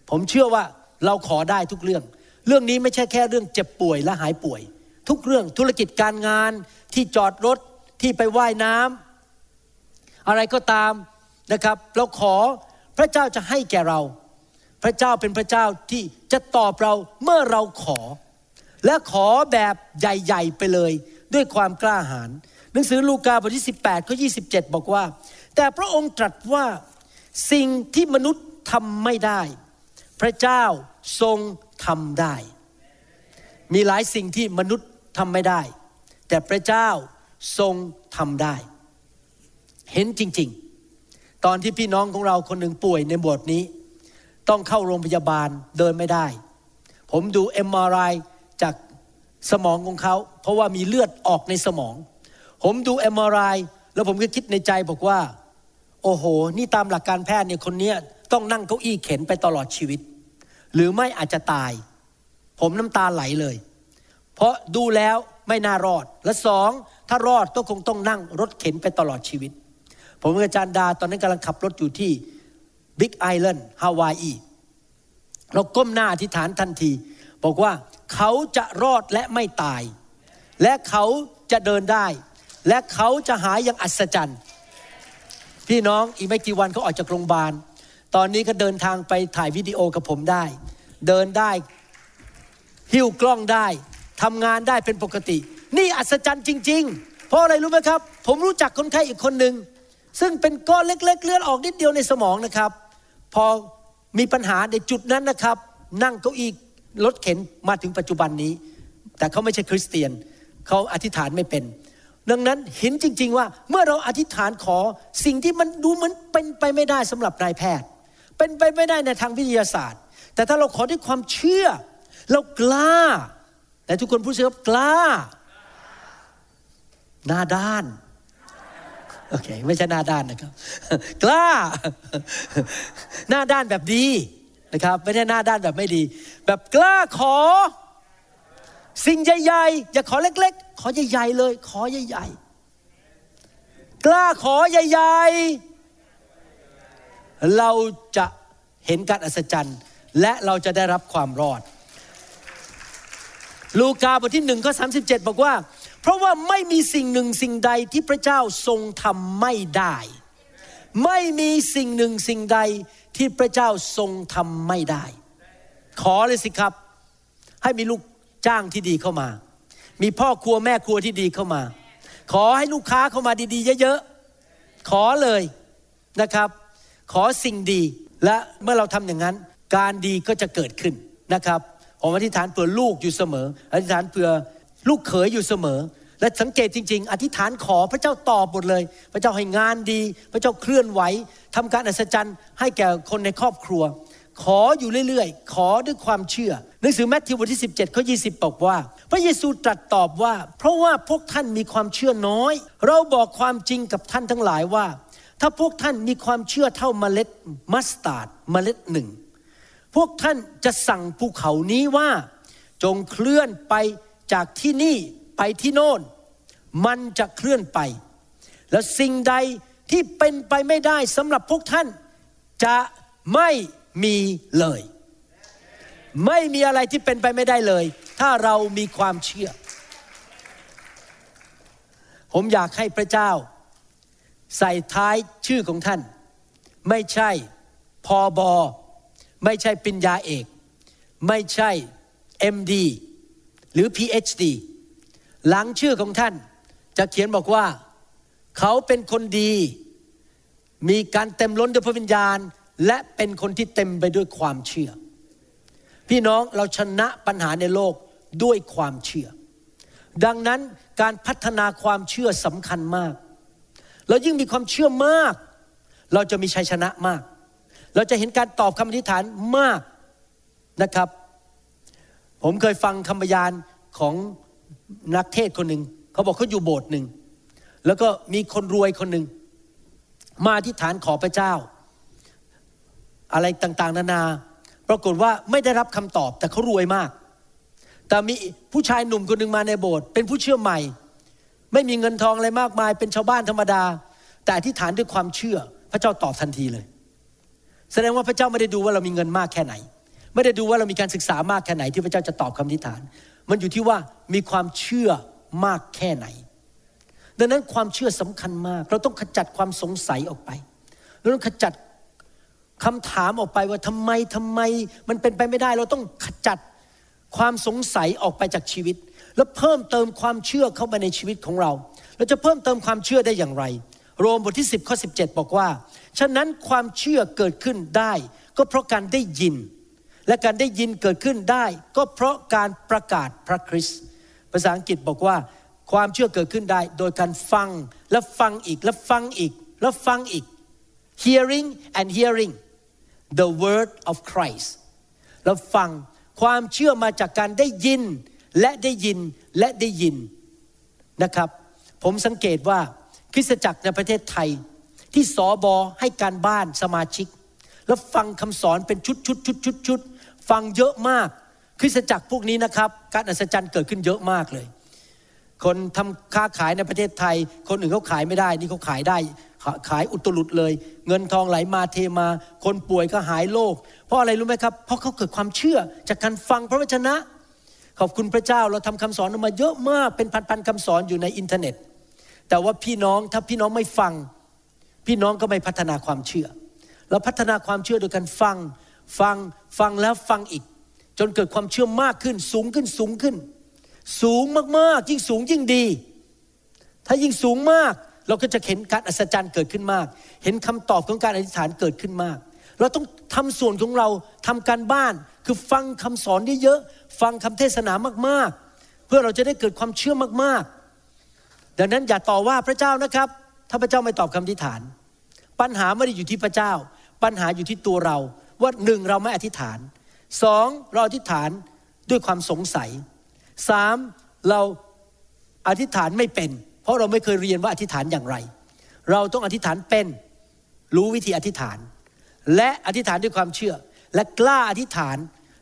C: ผมเชื่อว่าเราขอได้ทุกเรื่อง เรื่องนี้ไม่ใช่แค่เรื่องเจ็บป่วยและหายป่วย ทุกเรื่องธุรกิจการงานที่จอดรถที่ไปไว่ายน้ำอะไรก็ตามนะครับ เราขอพระเจ้าจะให้แก่เรา พระเจ้าเป็นพระเจ้าที่จะตอบเราเมื่อเราขอ และขอแบบใหญ่ ๆ ไปเลยด้วยความกล้าหาญหนังสือลูกาบทที่ 18ข้อ27 บอกว่า แต่พระองค์ตรัสว่าสิ่งที่มนุษย์ทำไม่ได้ พระเจ้าทรงทำได้ มีหลายสิ่งที่มนุษย์ทำไม่ได้ แต่พระเจ้าทรงทำได้ เห็นจริงๆ ตอนที่พี่น้องของเราคนหนึ่งป่วยในบทนี้ ต้องเข้าโรงพยาบาลเดินไม่ได้ ผมดู MRI จากสมองของเขา เพราะว่ามีเลือดออกในสมอง ผมดู MRI แล้วผมก็คิดในใจบอกว่า โอ้โห นี่ตามหลักการแพทย์เนี่ยคนเนี้ยต้องนั่งเก้าอี้เข็นไปตลอดชีวิต หรือไม่อาจจะตาย ผมน้ำตาไหลเลย เพราะดูแล้วไม่น่ารอด และสองถ้ารอดก็คงต้องนั่งรถเข็นไปตลอดชีวิต ผมกับอาจารย์ดาตอนนั้นกำลังขับรถอยู่ที่บิ๊กไอแลนด์ฮาวายอีเราก้มหน้าอธิษฐานทันที บอกว่า เขาจะรอดและไม่ตาย และเขาจะเดินได้ และเขาจะหายอย่างอัศจรรย์ พี่น้องอีกไม่กี่วันเขาออกจากโรงพยาบาล ตอนนี้ก็เดินทางไปถ่ายวิดีโอกับผมได้ เดินได้ หิ้วกล้องได้ทำงานได้เป็นปกติ นี่อัศจรรย์จริง ๆ เพราะอะไรรู้ไหมครับ ผมรู้จักคนไข้อีกคนหนึ่งซึ่งเป็นก้อนเล็ก ๆ เลือดออกนิดเดียวในสมองนะครับ พอมีปัญหาในจุดนั้นนะครับ นั่งเก้าอี้ รถเข็นมาถึงปัจจุบันนี้ แต่เขาไม่ใช่คริสเตียนเขาอธิษฐานไม่เป็น ดังนั้นเห็นจริง ๆ ว่าเมื่อเราอธิษฐานขอสิ่งที่มันดูเหมือนเป็นไปไม่ได้สำหรับนายแพทย์ เป็นไปไม่ได้ในทางวิทยาศาสตร์ แต่ถ้าเราขอด้วยความเชื่อ เรากล้า แต่ทุกคนพูดเสียกล้า หน้าด้านโอเคไม่ใช่หน้าด้านนะครับ กล้า หน้าด้านแบบดี นะครับไม่ใช่หน้าด้านแบบไม่ดี แบบกล้าขอ สิ่งใหญ่ๆอย่าขอเล็ก ๆ ขอใหญ่ๆเลย ขอใหญ่ๆ กล้าขอใหญ่ๆ เราจะเห็นการอัศจรรย์และเราจะได้รับความรอด ลูกาบทที่หนึ่งข้อสาบอกว่า เพราะว่าไม่มีสิ่งหนึ่งสิ่งใดที่พระเจ้าทรงทำไม่ได้ ไม่มีสิ่งหนึ่งสิ่งใด ที่พระเจ้าทรงทำไม่ได้ ขอเลยสิครับ ให้มีลูกจ้างที่ดีเข้ามา มีพ่อครัวแม่ครัวที่ดีเข้ามา ขอให้ลูกค้าเข้ามาดีๆ เยอะๆ ขอเลยนะครับ ขอสิ่งดีและเมื่อเราทำอย่างนั้น การดีก็จะเกิดขึ้นนะครับผมอธิษฐานเผื่อลูกอยู่เสมอ อธิษฐานเผื่อลูกเขยอยู่เสมอ และสังเกตจริง ๆ อธิษฐานขอพระเจ้าตอบหมดเลย พระเจ้าให้งานดี พระเจ้าเคลื่อนไหวทำการอัศจรรย์ให้แก่คนในครอบครัว ขออยู่เรื่อยๆ ขอด้วยความเชื่อหนังสือแมทธิวบทที่ 17ข้อ20บอกว่า พระเยซูตรัสตอบว่า เพราะว่าพวกท่านมีความเชื่อน้อย เราบอกความจริงกับท่านทั้งหลายว่า ถ้าพวกท่านมีความเชื่อเท่าเมล็ดมัสตาร์ดเมล็ดหนึ่งพวกท่านจะสั่งภูเขานี้ว่า จงเคลื่อนไปจากที่นี่ ไปที่โน่น มันจะเคลื่อนไป และสิ่งใดที่เป็นไปไม่ได้สำหรับพวกท่าน จะไม่มีเลย ไม่มีอะไรที่เป็นไปไม่ได้เลย ถ้าเรามีความเชื่อ ผมอยากให้พระเจ้า ใส่ท้ายชื่อของท่าน ไม่ใช่พอบอไม่ใช่ปิญญาเอก ไม่ใช่ MD หรือ PhD หลังชื่อของท่านจะเขียนบอกว่า เขาเป็นคนดี มีการเต็มล้นด้วยพระวิญญาณ และเป็นคนที่เต็มไปด้วยความเชื่อ พี่น้องเราชนะปัญหาในโลกด้วยความเชื่อ ดังนั้นการพัฒนาความเชื่อสำคัญมาก เรายิ่งมีความเชื่อมาก เราจะมีชัยชนะมาก เราจะเห็นการตอบคำอธิษฐานมากนะครับ ผมเคยฟังคำบรรยานของ นักเทศคนหนึ่งเขาบอกเขาอยู่โบสถ์หนึ่งแล้วก็มีคนรวยคนหนึ่งมาที่ฐานขอพระเจ้า อะไรต่างๆ นานา ปรากฏว่าไม่ได้รับคำตอบ แต่เขารวยมาก แต่มีผู้ชายหนุ่มคนหนึ่งมาในโบสถ์เป็นผู้เชื่อใหม่ ไม่มีเงินทองอะไรมากมาย เป็นชาวบ้านธรรมดา แต่อธิฐานด้วยความเชื่อ พระเจ้าตอบทันทีเลย แสดงว่าพระเจ้าไม่ได้ดูว่าเรามีเงินมากแค่ไหน ไม่ได้ดูว่าเรามีการศึกษามากแค่ไหนที่พระเจ้าจะตอบคำอธิฐาน มันอยู่ที่ว่ามีความเชื่อมากแค่ไหน ดังนั้นความเชื่อสำคัญมาก เราต้องขจัดความสงสัยออกไป เราต้องขจัดคำถามออกไปว่าทำไมทำไม มันเป็นไปไม่ได้ เราต้องขจัดความสงสัยออกไปจากชีวิต แล้วเพิ่มเติมความเชื่อเข้ามาในชีวิตของเรา เราจะเพิ่มเติมความเชื่อได้อย่างไร โรมบทที่ 10ข้อ17 บอกว่า ฉะนั้นความเชื่อเกิดขึ้นได้ ก็เพราะการได้ยิน และการได้ยินเกิดขึ้นได้ ก็เพราะการประกาศพระคริสต์ภาษาอังกฤษบอกว่าความเชื่อเกิดขึ้นได้ โดยการฟังและฟังอีกและฟังอีกและฟังอีก hearing and hearing the word of Christ แล้วฟังความเชื่อมาจากการได้ยินและได้ยินและได้ยินนะครับ ผมสังเกตว่าคริสตจักรในประเทศไทยที่สอบอให้การบ้านสมาชิก แล้วฟังคำสอนเป็นชุดชุดชุดชุดชุด ฟังเยอะมาก คริสตจักรพวกนี้นะครับ การอัศจรรย์เกิดขึ้นเยอะมากเลย คนทำค้าขายในประเทศไทย คนอื่นเขาขายไม่ได้ นี่เขาขายได้ ขาขายอุตลุดเลย เงินทองไหลมาเทมา คนป่วยก็หายโรคเพราะอะไรรู้ไหมครับ เพราะเขาเกิดความเชื่อจากการฟังพระวจนะ ขอบคุณพระเจ้าเราทำคำสอนออกมาเยอะมากเป็นพันๆคำสอนอยู่ในอินเทอร์เน็ต แต่ว่าพี่น้องถ้าพี่น้องไม่ฟัง พี่น้องก็ไม่พัฒนาความเชื่อเราพัฒนาความเชื่อโดยการฟัง ฟังฟังแล้วฟังอีก จนเกิดความเชื่อมากขึ้น สูงขึ้นสูงขึ้น สูงมากๆ ยิ่งสูงยิ่งดี ถ้ายิ่งสูงมากเราก็จะเห็นการอัศจรรย์เกิดขึ้นมาก เห็นคำตอบของการอธิษฐานเกิดขึ้นมาก เราต้องทำส่วนของเราทำการบ้านคือฟังคำสอนเยอะๆฟังคำเทศนามากๆ เพื่อเราจะได้เกิดความเชื่อมากๆ ดังนั้นอย่าต่อว่าพระเจ้านะครับ ถ้าพระเจ้าไม่ตอบคำอธิษฐาน ปัญหาไม่ได้อยู่ที่พระเจ้า ปัญหาอยู่ที่ตัวเรา ว่าหนึ่งเราไม่อธิษฐานสองเราอธิษฐานด้วยความสงสัยสามเราอธิษฐานไม่เป็น เพราะเราไม่เคยเรียนว่าอธิษฐานอย่างไร เราต้องอธิษฐานเป็นรู้วิธีอธิษฐาน และอธิษฐานด้วยความเชื่อ และกล้าอธิษฐาน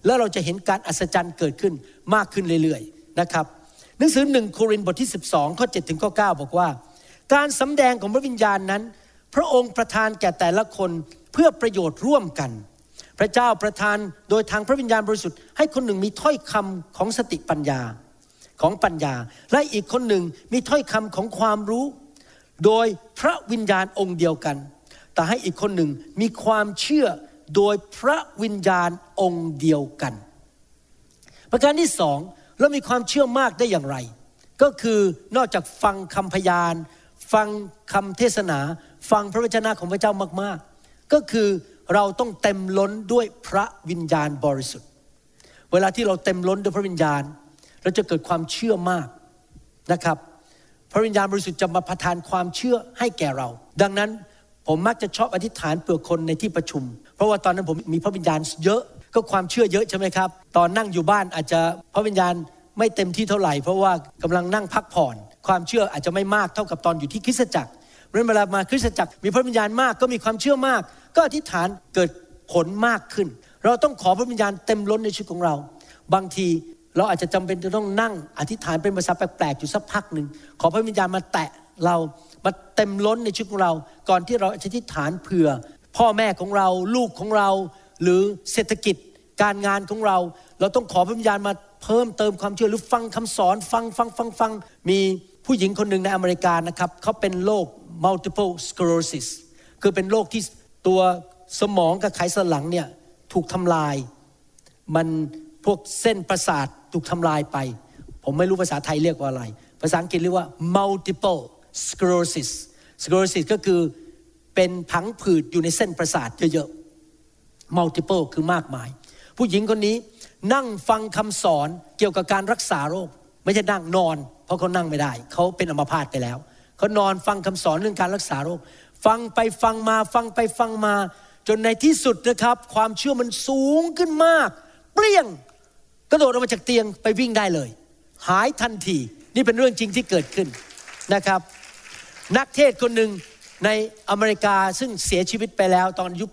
C: แล้วเราจะเห็นการอัศจรรย์เกิดขึ้นมากขึ้นเรื่อยๆนะครับหนังสือหนึ่งโครินธ์บทที่ 12ข้อ7ถึงข้อ9บอกว่า การสำแดงของพระวิญญาณนั้น พระองค์ประทานแก่แต่ละคนเพื่อประโยชน์ร่วมกัน พระเจ้าประทานโดยทางพระวิญญาณบริสุทธิ์ให้คนหนึ่งมีถ้อยคำของสติปัญญาของปัญญา และอีกคนหนึ่งมีถ้อยคำของความรู้ โดยพระวิญญาณองค์เดียวกัน แต่ให้อีกคนหนึ่งมีความเชื่อโดยพระวิญญาณองค์เดียวกัน ประการที่สองเรามีความเชื่อมากได้อย่างไร ก็คือนอกจากฟังคำพยาน ฟังคำเทศนา ฟังพระวจนะของพระเจ้ามากๆ ก็คือ เราต้องเต็มล้นด้วยพระวิญญาณบริสุทธิ์ เวลาที่เราเต็มล้นด้วยพระวิญญาณ เราจะเกิดความเชื่อมากนะครับ พระวิญญาณบริสุทธิ์จะมาประทานความเชื่อให้แก่เรา ดังนั้นผมมักจะชอบอธิษฐานเผื่อคนในที่ประชุม เพราะว่าตอนนั้นผมมีพระวิญญาณเยอะก็ความเชื่อเยอะใช่ไหมครับ ตอนนั่งอยู่บ้านอาจจะพระวิญญาณไม่เต็มที่เท่าไหร่ เพราะว่ากำลังนั่งพักผ่อน ความเชื่ออาจจะไม่มากเท่ากับตอนอยู่ที่คริสตจักรเพราะฉะนั้นเวลามาคริสตจักรมีพระวิญญาณมากก็มีความเชื่อมาก ก็อธิษฐานเกิดผลมากขึ้น เราต้องขอพระวิญญาณเต็มล้นในชีวิตของเรา บางทีเราอาจจะจำเป็นจะต้องนั่งอธิษฐานเป็นภาษาแปลกๆอยู่สักพักหนึ่งขอพระวิญญาณมาแตะเรามาเต็มล้นในชีวิตของเรา ก่อนที่เราจะอธิษฐานเผื่อ พ่อแม่ของเราลูกของเรา หรือเศรษฐกิจการงานของเรา เราต้องขอพระวิญญาณมาเพิ่มเติมความเชื่อหรือฟังคำสอนฟังฟังฟังฟังมีผู้หญิงคนหนึ่งในอเมริกานะครับเขาเป็นโรค multiple sclerosis คือเป็นโรคที่ ตัวสมองกับไขสันหลังเนี่ยถูกทำลาย มันพวกเส้นประสาทถูกทำลายไป ผมไม่รู้ภาษาไทยเรียกว่าอะไร ภาษาอังกฤษเรียกว่า multiple sclerosis sclerosis ก็คือเป็นผังผืดอยู่ในเส้นประสาทเยอะๆ multiple คือมากมาย ผู้หญิงคนนี้นั่งฟังคำสอนเกี่ยวกับการรักษาโรค ไม่ใช่นั่งนอน เพราะเขานั่งไม่ได้ เขาเป็นอัมพาตไปแล้ว เขานอนฟังคำสอนเรื่องการรักษาโรค ฟังไปฟังมาฟังไปฟังมา จนในที่สุดนะครับ ความเชื่อมันสูงขึ้นมาก เปรี้ยงกระโดดออกมาจากเตียงไปวิ่งได้เลย หายทันทีนี่เป็นเรื่องจริงที่เกิดขึ้นนะครับ นักเทศคนหนึ่งในอเมริกาซึ่งเสียชีวิตไปแล้วตอนอายุ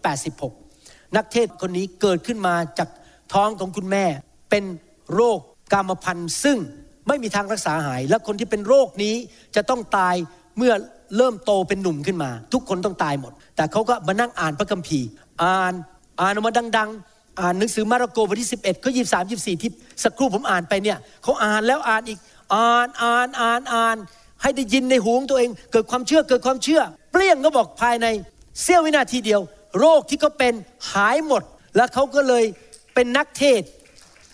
C: 86 นักเทศคนนี้เกิดขึ้นมาจากท้องของคุณแม่ เป็นโรคกรรมพันธุ์ซึ่งไม่มีทางรักษาหาย และคนที่เป็นโรคนี้จะต้องตาย เมื่อเริ่มโตเป็นหนุ่มขึ้นมา ทุกคนต้องตายหมด แต่เขาก็มานั่งอ่านพระคัมภีร์ อ่านอ่านออกมาดัง ๆ อ่านหนังสือมาระโกบทที่ 11ข้อ23 24 ที่สักครู่ผมอ่านไปเนี่ยเขาอ่านแล้วอ่านอีกอ่านอ่านอ่านอ่าน ให้ได้ยินในหูของตัวเอง เกิดความเชื่อเกิดความเชื่อ เปลี่ยงก็บอกภายในเสี้ยววินาทีเดียว โรคที่เขาเป็นหายหมด แล้วเขาก็เลยเป็นนักเทศ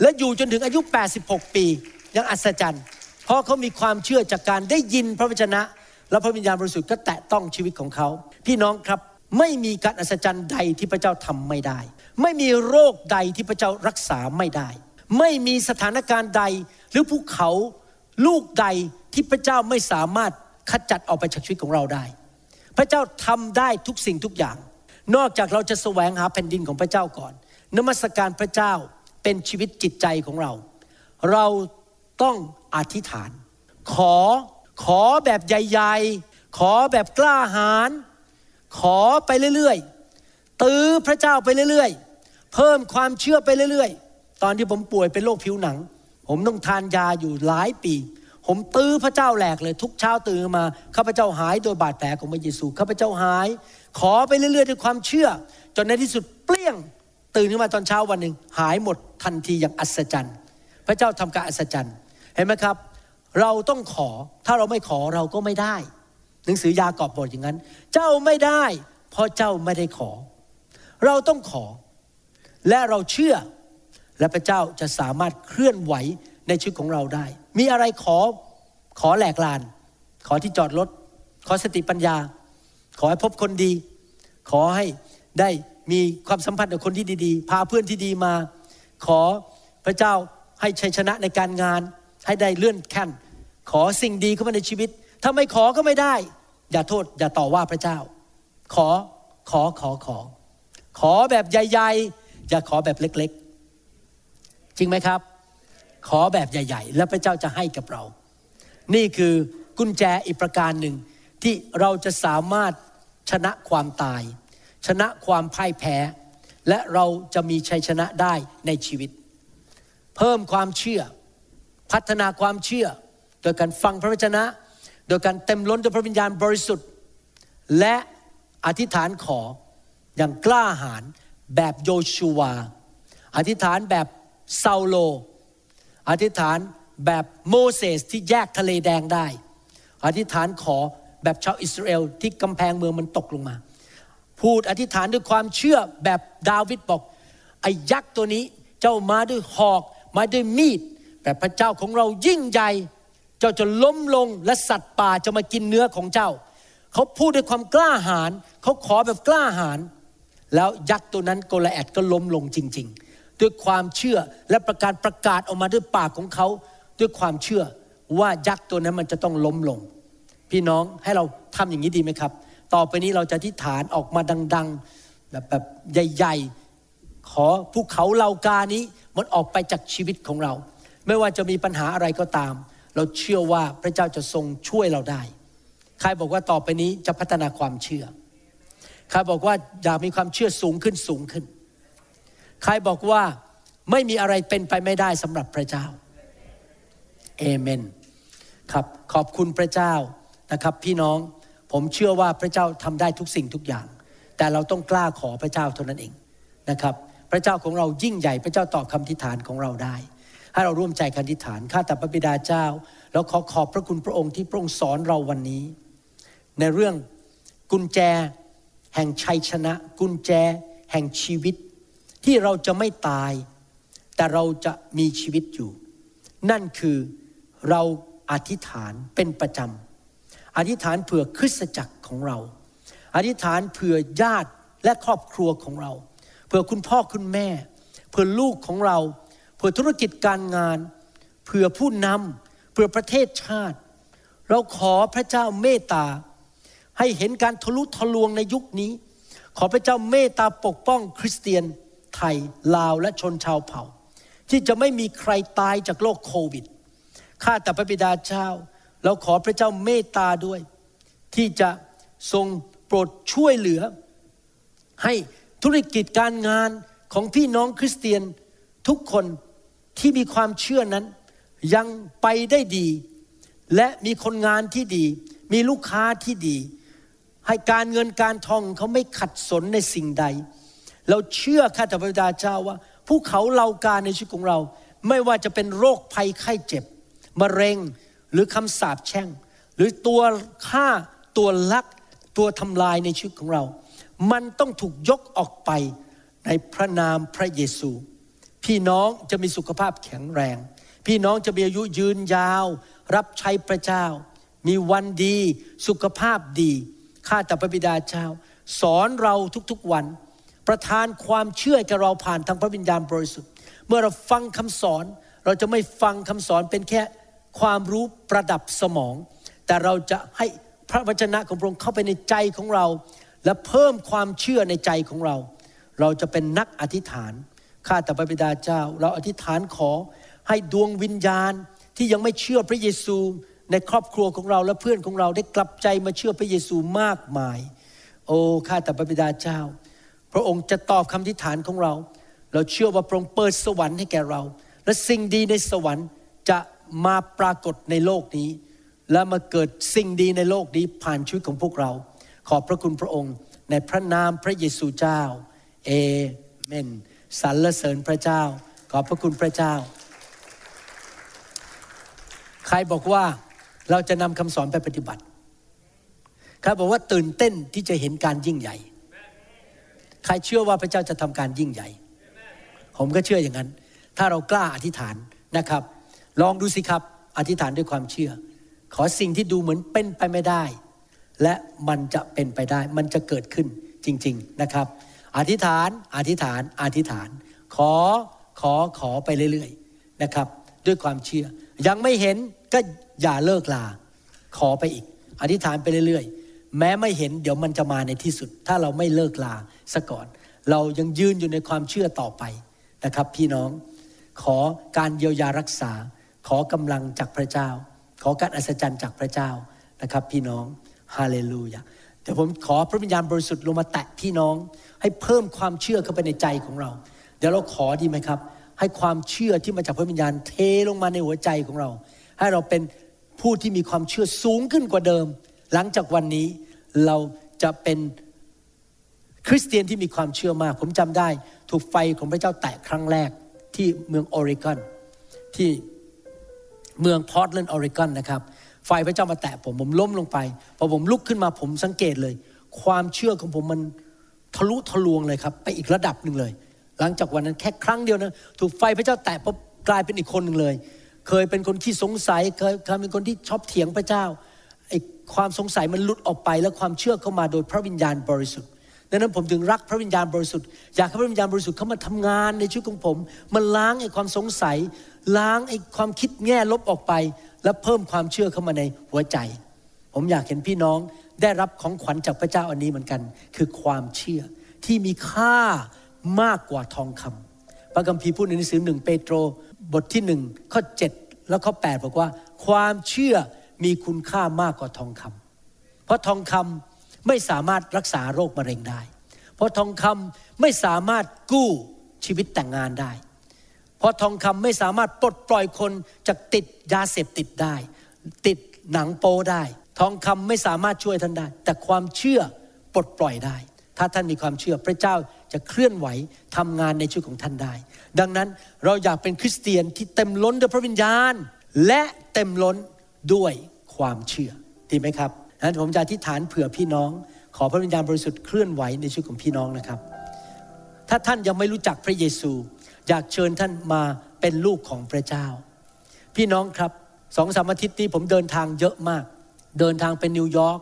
C: และอยู่จนถึงอายุ 86 ปียังอัศจรรย์ เพราะเขามีความเชื่อจากการได้ยินพระวจนะ แล้วพระวิญญาณบริสุทธิ์ก็แตะต้องชีวิตของเขา พี่น้องครับไม่มีการอัศจรรย์ใดที่พระเจ้าทำไม่ได้ ไม่มีโรคใดที่พระเจ้ารักษาไม่ได้ ไม่มีสถานการณ์ใดหรือภูเขาลูกใดที่พระเจ้าไม่สามารถขจัดออกไปจากชีวิตของเราได้ พระเจ้าทำได้ทุกสิ่งทุกอย่าง นอกจากเราจะแสวงหาแผ่นดินของพระเจ้าก่อน นมัสการพระเจ้าเป็นชีวิตจิตใจของเรา เราต้องอธิษฐาน ขอ ขอแบบใหญ่ๆ ขอแบบกล้าหาญ ขอไปเรื่อยๆ ตื้อพระเจ้าไปเรื่อยๆ เพิ่มความเชื่อไปเรื่อยๆ ตอนที่ผมป่วยเป็นโรคผิวหนัง ผมต้องทานยาอยู่หลายปี ผมตื้อพระเจ้าแหลกเลยทุกเช้าตื่นมาข้าพเจ้าหายโดยบาดแผลของพระเยซูข้าพเจ้าหาย ขอไปเรื่อยๆด้วยความเชื่อ จนในที่สุดเปลี่ยงตื่นขึ้นมาตอนเช้าวันหนึ่งหายหมดทันทีอย่างอัศจรรย์ พระเจ้าทำการอัศจรรย์เห็นไหมครับ เราต้องขอ ถ้าเราไม่ขอเราก็ไม่ได้ หนังสือยากอบบอกอย่างนั้น เจ้าไม่ได้ เพราะเจ้าไม่ได้ขอ เราต้องขอ และเราเชื่อ และพระเจ้าจะสามารถเคลื่อนไหวในชีวิตของเราได้ มีอะไรขอขอแหลกลาน ขอที่จอดรถ ขอสติปัญญา ขอให้พบคนดี ขอให้ได้มีความสัมพันธ์กับคนที่ดีๆ พาเพื่อนที่ดีมา ขอพระเจ้าให้ชัยชนะในการงาน ให้ได้เลื่อนขั้น ขอสิ่งดีเข้ามาในชีวิต ถ้าไม่ขอก็ไม่ได้ อย่าโทษ อย่าต่อว่าพระเจ้า ขอขอขอขอ ขอแบบใหญ่ๆ อย่าขอแบบเล็กๆ จริงไหมครับ ขอแบบใหญ่ ๆ แล้วพระเจ้าจะให้กับเรา นี่คือกุญแจอีกประการหนึ่งที่เราจะสามารถชนะความตาย ชนะความพ่ายแพ้ และเราจะมีชัยชนะได้ในชีวิต เพิ่มความเชื่อ พัฒนาความเชื่อ โดยการฟังพระวจนะ โดยการเต็มล้นด้วยพระวิญญาณบริสุทธิ์ และอธิษฐานขออย่างกล้าหาญแบบโยชูวา อธิษฐานแบบซาโล อธิษฐานแบบโมเสสที่แยกทะเลแดงได้ อธิษฐานขอแบบชาวอิสราเอลที่กำแพงเมืองมันตกลงมา พูดอธิษฐานด้วยความเชื่อแบบดาวิดบอกไอ้ยักษ์ตัวนี้เจ้ามาด้วยหอกมาด้วยมีด แต่พระเจ้าของเรายิ่งใหญ่ จ้าจะล้มลงและสัตว์ป่าจะมากินเนื้อของเจ้า เขาพูดด้วยความกล้าหาญเขาขอแบบกล้าหาญแล้วยักษ์ตัวนั้นโกลแอดก็ล้มลงจริง ๆ ด้วยความเชื่อและประการประกาศออกมาด้วยปากของเขาด้วยความเชื่อว่ายักษ์ตัวนั้นมันจะต้องล้มลง พี่น้องให้เราทำอย่างนี้ดีไหมครับ ต่อไปนี้เราจะอธิษฐานออกมาดังๆแบบแบบใหญ่ๆ ขอภูเขาเหล่ากานี้มันออกไปจากชีวิตของเรา ไม่ว่าจะมีปัญหาอะไรก็ตาม เราเชื่อว่าพระเจ้าจะทรงช่วยเราได้ ใครบอกว่าต่อไปนี้จะพัฒนาความเชื่อ ใครบอกว่าอยากมีความเชื่อสูงขึ้นสูงขึ้น ใครบอกว่าไม่มีอะไรเป็นไปไม่ได้สำหรับพระเจ้า เอเมน ครับ ขอบคุณพระเจ้านะครับพี่น้อง ผมเชื่อว่าพระเจ้าทำได้ทุกสิ่งทุกอย่าง แต่เราต้องกล้าขอพระเจ้าเท่านั้นเองนะครับ พระเจ้าของเรายิ่งใหญ่ พระเจ้าตอบคำทิฐานของเราได้ ให้เราร่วมใจกันทิฐานข้าแต่พระบิดาเจ้า แล้วขอขอบพระคุณพระองค์ที่พระองค์สอนเราวันนี้ ในเรื่องกุญแจแห่งชัยชนะ กุญแจแห่งชีวิต ที่เราจะไม่ตาย แต่เราจะมีชีวิตอยู่ นั่นคือเราอธิษฐานเป็นประจำอธิษฐานเผื่อคริสตจักรของเรา อธิษฐานเผื่อญาติและครอบครัวของเรา เผื่อคุณพ่อคุณแม่ เผื่อลูกของเรา เผื่อธุรกิจการงานเผื่อผู้นำเผื่อประเทศชาติ เราขอพระเจ้าเมตตา ให้เห็นการทะลุทะลวงในยุคนี้ ขอพระเจ้าเมตตาปกป้องคริสเตียนไทยลาวและชนชาวเผ่า ที่จะไม่มีใครตายจากโรคโควิดข้าแต่พระบิดาเจ้า เราขอพระเจ้าเมตตาด้วย ที่จะทรงโปรดช่วยเหลือ ให้ธุรกิจการงานของพี่น้องคริสเตียนทุกคน ที่มีความเชื่อนั้นยังไปได้ดี และมีคนงานที่ดี มีลูกค้าที่ดี ให้การเงินการทองเขาไม่ขัดสนในสิ่งใด เราเชื่อข้าแต่พระบิดาเจ้าว่าภูเขาเหล่าการในชีวิตของเรา ไม่ว่าจะเป็นโรคภัยไข้เจ็บมะเร็งหรือคำสาปแช่ง หรือตัวฆ่าตัวลัก ตัวทำลายในชีวิตของเรา มันต้องถูกยกออกไปในพระนามพระเยซู พี่น้องจะมีสุขภาพแข็งแรง พี่น้องจะมีอายุยืนยาว รับใช้พระเจ้า มีวันดีสุขภาพดีข้าแต่พระบิดาเจ้า สอนเราทุกๆวัน ประทานความเชื่อแก่เราผ่านทางพระวิญญาณบริสุทธิ์ เมื่อเราฟังคำสอน เราจะไม่ฟังคำสอนเป็นแค่ความรู้ประดับสมอง แต่เราจะให้พระวจนะของพระองค์เข้าไปในใจของเรา และเพิ่มความเชื่อในใจของเรา เราจะเป็นนักอธิษฐาน ข้าแต่พระบิดาเจ้า เราอธิษฐานขอให้ดวงวิญญาณที่ยังไม่เชื่อพระเยซูในครอบครัวของเราและเพื่อนของเราได้กลับใจมาเชื่อพระเยซูมากมาย โอ้ข้าแต่พระบิดาเจ้า พระองค์จะตอบคำอธิษฐานของเรา เราเชื่อว่าพระองค์เปิดสวรรค์ให้แก่เรา และสิ่งดีในสวรรค์จะมาปรากฏในโลกนี้ และมาเกิดสิ่งดีในโลกนี้ผ่านชีวิตของพวกเรา ขอบพระคุณพระองค์ในพระนามพระเยซูเจ้าเอเมน สรรเสริญพระเจ้า ขอบพระคุณพระเจ้า ใครบอกว่าเราจะนำคำสอนไปปฏิบัติ ใครบอกว่าตื่นเต้นที่จะเห็นการยิ่งใหญ่ ใครเชื่อว่าพระเจ้าจะทำการยิ่งใหญ่ ผมก็เชื่ออย่างนั้น ถ้าเรากล้าอธิษฐานนะครับ ลองดูสิครับ อธิษฐานด้วยความเชื่อ ขอสิ่งที่ดูเหมือนเป็นไปไม่ได้ และมันจะเป็นไปได้ มันจะเกิดขึ้นจริง ๆนะครับ อธิษฐาน อธิษฐาน อธิษฐาน ขอ ขอ ขอไปเรื่อยๆ นะครับ ด้วยความเชื่อ ยังไม่เห็นก็อย่าเลิกลา ขอไปอีก อธิษฐานไปเรื่อยๆ แม้ไม่เห็นเดี๋ยวมันจะมาในที่สุด ถ้าเราไม่เลิกลาซะก่อน เรายังยืนอยู่ในความเชื่อต่อไปนะครับ พี่น้อง ขอการเยียวยารักษา ขอกำลังจากพระเจ้า ขอการอัศจรรย์จากพระเจ้านะครับ พี่น้อง ฮาเลลูยาแต่ผมขอพระวิญญาณบริสุทธิ์ลงมาแตะพี่น้อง ให้เพิ่มความเชื่อเข้าไปในใจของเรา เดี๋ยวเราขอดีไหมครับ ให้ความเชื่อที่มาจากพระวิญญาณเทลงมาในหัวใจของเรา ให้เราเป็นผู้ที่มีความเชื่อสูงขึ้นกว่าเดิม หลังจากวันนี้เราจะเป็นคริสเตียนที่มีความเชื่อมาก ผมจำได้ถูกไฟของพระเจ้าแตะครั้งแรกที่เมืองออริกอนที่เมืองพอร์ตแลนด์ออริกอนนะครับ ไฟพระเจ้ามาแตะผมผมล้มลงไป พอผมลุกขึ้นมาผมสังเกตเลย ความเชื่อของผมมัน ทะลุทะลวงเลยครับ ไปอีกระดับหนึ่งเลย หลังจากวันนั้นแค่ครั้งเดียวนะถูกไฟพระเจ้าแตะปุ๊บกลายเป็นอีกคนหนึ่งเลย เคยเป็นคนที่สงสัยเคยเคยเป็นคนที่ชอบเถียงพระเจ้าไอ้ความสงสัยมันหลุดออกไปแล้วความเชื่อเข้ามาโดยพระวิญญาณบริสุทธิ์ดังนั้นผมถึงรักพระวิญญาณบริสุทธิ์อยากให้พระวิญญาณบริสุทธิ์เข้ามาทำงานในชีวิตของผม มันล้างไอ้ความสงสัย ล้างไอ้ความคิดแง่ลบออกไป และเพิ่มความเชื่อเข้ามาในหัวใจ ผมอยากเห็นพี่น้อง ได้รับของขวัญจากพระเจ้าอันนี้เหมือนกัน คือความเชื่อที่มีค่ามากกว่าทองคำพระคัมภีร์พูดในหนังสือหนึ่งเปโตรบทที่หนึ่งข้อ 7 แล้วข้อ 8 บอกว่า ความเชื่อมีคุณค่ามากกว่าทองคำเพราะทองคำไม่สามารถรักษาโรคมะเร็งได้ เพราะทองคำไม่สามารถกู้ชีวิตแต่งงานได้ เพราะทองคำไม่สามารถปลดปล่อยคนจากติดยาเสพติดได้ ติดหนังโปได้ ทองคำไม่สามารถช่วยท่านได้ แต่ความเชื่อปลดปล่อยได้ ถ้าท่านมีความเชื่อพระเจ้าจะเคลื่อนไหวทำงานในชีวิตของท่านได้ ดังนั้นเราอยากเป็นคริสเตียนที่เต็มล้นด้วยพระวิญญาณ และเต็มล้นด้วยความเชื่อดีไหมครับนั้นผมจะอธิษฐานเผื่อพี่น้อง ขอพระวิญญาณบริสุทธิ์เคลื่อนไหวในชีวิตของพี่น้องนะครับ ถ้าท่านยังไม่รู้จักพระเยซู อยากเชิญท่านมาเป็นลูกของพระเจ้า พี่น้องครับสองสามอาทิตย์นี้ผมเดินทางเยอะมาก เดินทางเป็นนิวยอร์ก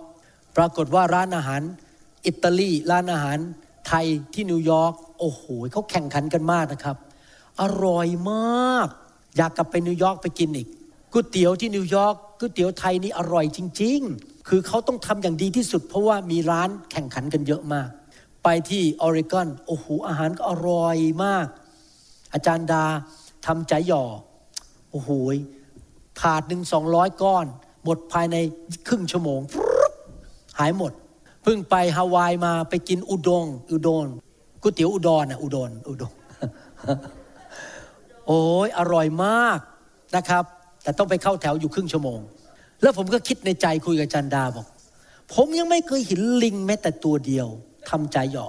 C: ปรากฏว่าร้านอาหารอิตาลีร้านอาหารไทยที่นิวยอร์กโอ้โหเขาแข่งขันกันมากนะครับ อร่อยมาก อยากกลับไปนิวยอร์กไปกินอีกก๋วยเตี๋ยวที่นิวยอร์กก๋วยเตี๋ยวไทยนี่อร่อยจริง ๆ คือเขาต้องทำอย่างดีที่สุด เพราะว่ามีร้านแข่งขันกันเยอะมาก ไปที่ออริกอนโอ้โหอาหารก็อร่อยมาก อาจารย์ดาทำใจหย่อโอ้โหถาดหนึ่งสองร้อยก้อน หมดภายในครึ่งชั่วโมง หายหมด เพิ่งไปฮาวายมาไปกินอุดง อุดงก๋วยเตี๋ยวอุดรน่ะอุดรอุดงโอ้ยอร่อยมากนะครับ แต่ต้องไปเข้าแถวอยู่ครึ่งชั่วโมง แล้วผมก็คิดในใจคุยกับจันดาบอก ผมยังไม่เคยเห็นลิงแม้แต่ตัวเดียวทำใจหย่อ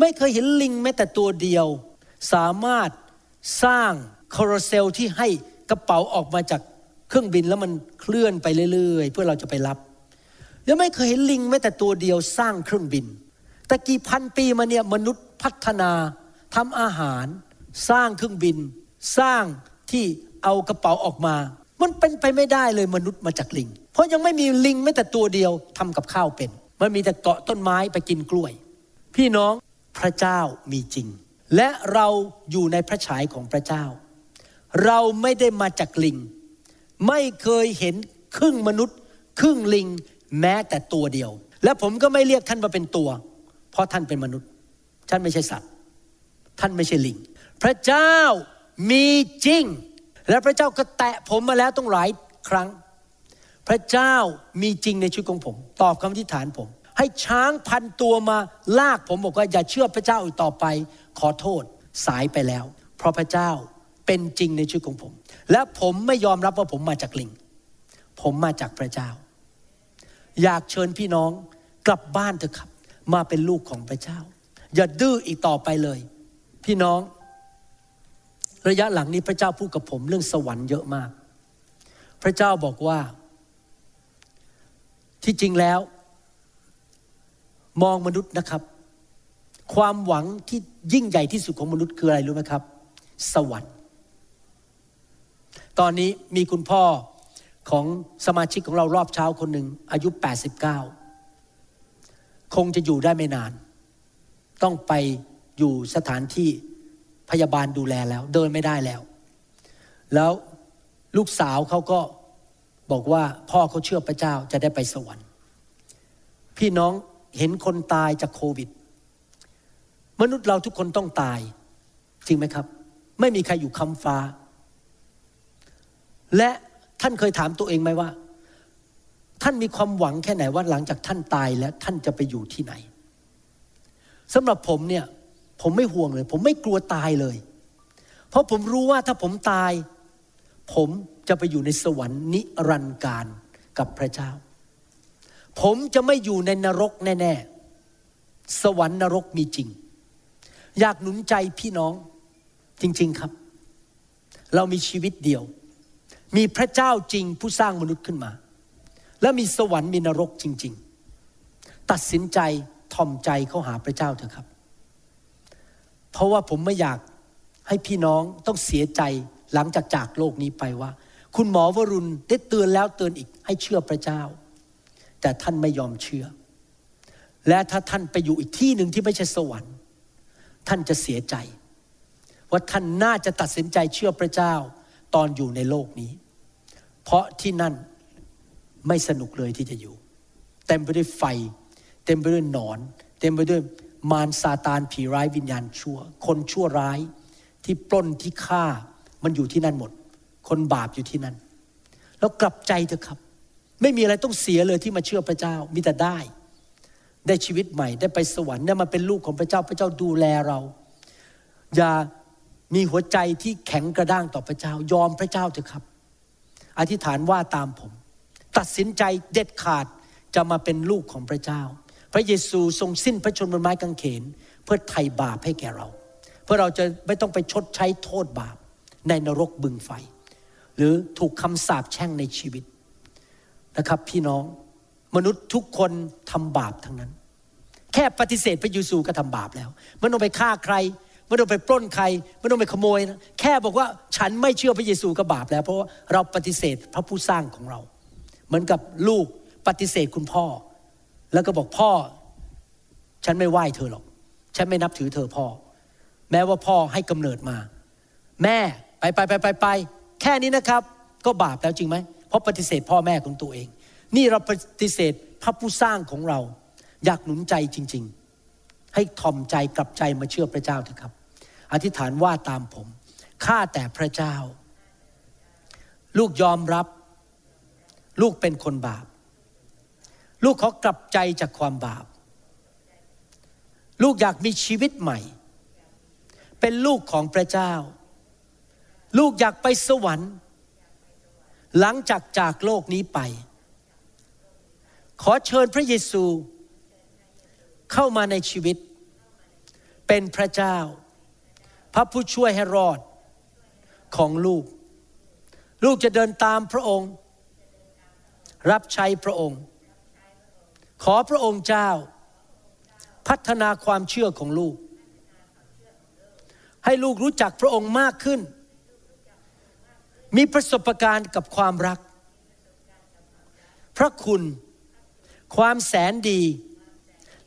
C: ไม่เคยเห็นลิงแม้แต่ตัวเดียว สามารถสร้างคาราเซลที่ให้กระเป๋าออกมาจาก เครื่องบินแล้วมันเคลื่อนไปเรื่อยๆ เพื่อเราจะไปรับยังไม่เคยเห็นลิงแม้แต่ตัวเดียวสร้างเครื่องบิน แต่กี่พันปีมาเนี่ยมนุษย์พัฒนาทำอาหาร สร้างเครื่องบิน สร้างที่เอากระเป๋าออกมา มันเป็นไปไม่ได้เลยมนุษย์มาจากลิง เพราะยังไม่มีลิงแม้แต่ตัวเดียวทำกับข้าวเป็น มันมีแต่เกาะต้นไม้ไปกินกล้วย พี่น้องพระเจ้ามีจริง และเราอยู่ในพระฉายของพระเจ้า เราไม่ได้มาจากลิง ไม่เคยเห็นครึ่งมนุษย์ ครึ่งลิงแม้แต่ตัวเดียว และผมก็ไม่เรียกท่านมาเป็นตัว เพราะท่านเป็นมนุษย์ ท่านไม่ใช่สัตว์ ท่านไม่ใช่ลิง พระเจ้ามีจริง และพระเจ้าก็แตะผมมาแล้วต้องหลายครั้ง พระเจ้ามีจริงในชีวิตของผม ตอบคำอธิษฐานผม ให้ช้างพันตัวมาลากผมบอกว่าอย่าเชื่อพระเจ้าอีกต่อไป ขอโทษสายไปแล้ว เพราะพระเจ้าเป็นจริงในชีวิตของผม และผมไม่ยอมรับว่าผมมาจากลิง ผมมาจากพระเจ้า อยากเชิญพี่น้องกลับบ้านเถอะครับ มาเป็นลูกของพระเจ้า อย่าดื้ออีกต่อไปเลย พี่น้อง ระยะหลังนี้พระเจ้าพูดกับผมเรื่องสวรรค์เยอะมาก พระเจ้าบอกว่า ที่จริงแล้ว มองมนุษย์นะครับ ความหวังที่ยิ่งใหญ่ที่สุดของมนุษย์คืออะไรรู้ไหมครับ สวรรค์ ตอนนี้มีคุณพ่อของสมาชิกของเรารอบเช้าคนหนึ่งอายุ 89 คงจะอยู่ได้ไม่นาน ต้องไปอยู่สถานที่พยาบาลดูแลแล้ว เดินไม่ได้แล้ว แล้วลูกสาวเขาก็บอกว่าพ่อเขาเชื่อพระเจ้าจะได้ไปสวรรค์ พี่น้องเห็นคนตายจากโควิด มนุษย์เราทุกคนต้องตาย จริงไหมครับ ไม่มีใครอยู่คำฟ้า และท่านเคยถามตัวเองไหมว่า ท่านมีความหวังแค่ไหนว่าหลังจากท่านตายแล้วท่านจะไปอยู่ที่ไหนสำหรับผมเนี่ยผมไม่ห่วงเลย ผมไม่กลัวตายเลย เพราะผมรู้ว่าถ้าผมตาย ผมจะไปอยู่ในสวรรค์นิรันดร์การกับพระเจ้า ผมจะไม่อยู่ในนรกแน่ๆ สวรรค์นรกมีจริง อยากหนุนใจพี่น้องจริง ๆครับ เรามีชีวิตเดียว มีพระเจ้าจริงผู้สร้างมนุษย์ขึ้นมา และมีสวรรค์มีนรกจริง ๆ ตัดสินใจทอมใจเข้าหาพระเจ้าเถอะครับ เพราะว่าผมไม่อยากให้พี่น้องต้องเสียใจหลังจากจากโลกนี้ไปว่า คุณหมอวรุณได้เตือนแล้วเตือนอีกให้เชื่อพระเจ้า แต่ท่านไม่ยอมเชื่อ และถ้าท่านไปอยู่อีกที่หนึ่งที่ไม่ใช่สวรรค์ ท่านจะเสียใจว่าท่านน่าจะตัดสินใจเชื่อพระเจ้า ตอนอยู่ในโลกนี้ เพราะที่นั่นไม่สนุกเลยที่จะอยู่ เต็มไปด้วยไฟ เต็มไปด้วยหนอน เต็มไปด้วยมารซาตานผีร้ายวิญญาณชั่ว คนชั่วร้ายที่ปล้นที่ฆ่ามันอยู่ที่นั่นหมด คนบาปอยู่ที่นั่น แล้วกลับใจเถอะครับ ไม่มีอะไรต้องเสียเลยที่มาเชื่อพระเจ้ามีแต่ได้ ได้ชีวิตใหม่ได้ไปสวรรค์ได้มาเป็นลูกของพระเจ้าพระเจ้าดูแลเรา อย่า มีหัวใจที่แข็งกระด้างต่อพระเจ้ายอมพระเจ้าเถอะครับ อธิษฐานว่าตามผม ตัดสินใจเด็ดขาดจะมาเป็นลูกของพระเจ้า พระเยซูทรงสิ้นพระชนม์บนไม้กางเขน เพื่อไถ่บาปให้แก่เรา เพื่อเราจะไม่ต้องไปชดใช้โทษบาปในนรกบึงไฟ หรือถูกคำสาปแช่งในชีวิตนะครับพี่น้องมนุษย์ทุกคนทำบาปทั้งนั้น แค่ปฏิเสธพระเยซูก็ทำบาปแล้วไม่ต้องไปฆ่าใคร ไม่ต้องไปปล้นใครไม่ต้องไปขโมยนะแค่บอกว่าฉันไม่เชื่อพระเยซูก็บาปแล้ว เพราะว่าเราปฏิเสธพระผู้สร้างของเรา เหมือนกับลูกปฏิเสธคุณพ่อ แล้วก็บอกพ่อ ฉันไม่ไหว้เธอหรอก ฉันไม่นับถือเธอพ่อ แม้ว่าพ่อให้กำเนิดมา แม่ไปไปไปไปไปแค่นี้นะครับ ก็บาปแล้วจริงไหมเพราะปฏิเสธพ่อแม่ของตัวเอง นี่เราปฏิเสธพระผู้สร้างของเรา อยากหนุนใจจริง ๆ ให้ทอมใจกลับใจมาเชื่อพระเจ้าเถอะครับ อธิษฐานว่าตามผมข้าแต่พระเจ้า ลูกยอมรับ ลูกเป็นคนบาป ลูกขอกลับใจจากความบาป ลูกอยากมีชีวิตใหม่ เป็นลูกของพระเจ้า ลูกอยากไปสวรรค์ หลังจากจากโลกนี้ไป ขอเชิญพระเยซู เข้ามาในชีวิต เป็นพระเจ้า พระผู้ช่วยให้รอดของลูก ลูกจะเดินตามพระองค์ รับใช้พระองค์ ขอพระองค์เจ้า พัฒนาความเชื่อของลูก ให้ลูกรู้จักพระองค์มากขึ้น มีประสบการณ์กับความรัก พระคุณความแสนดี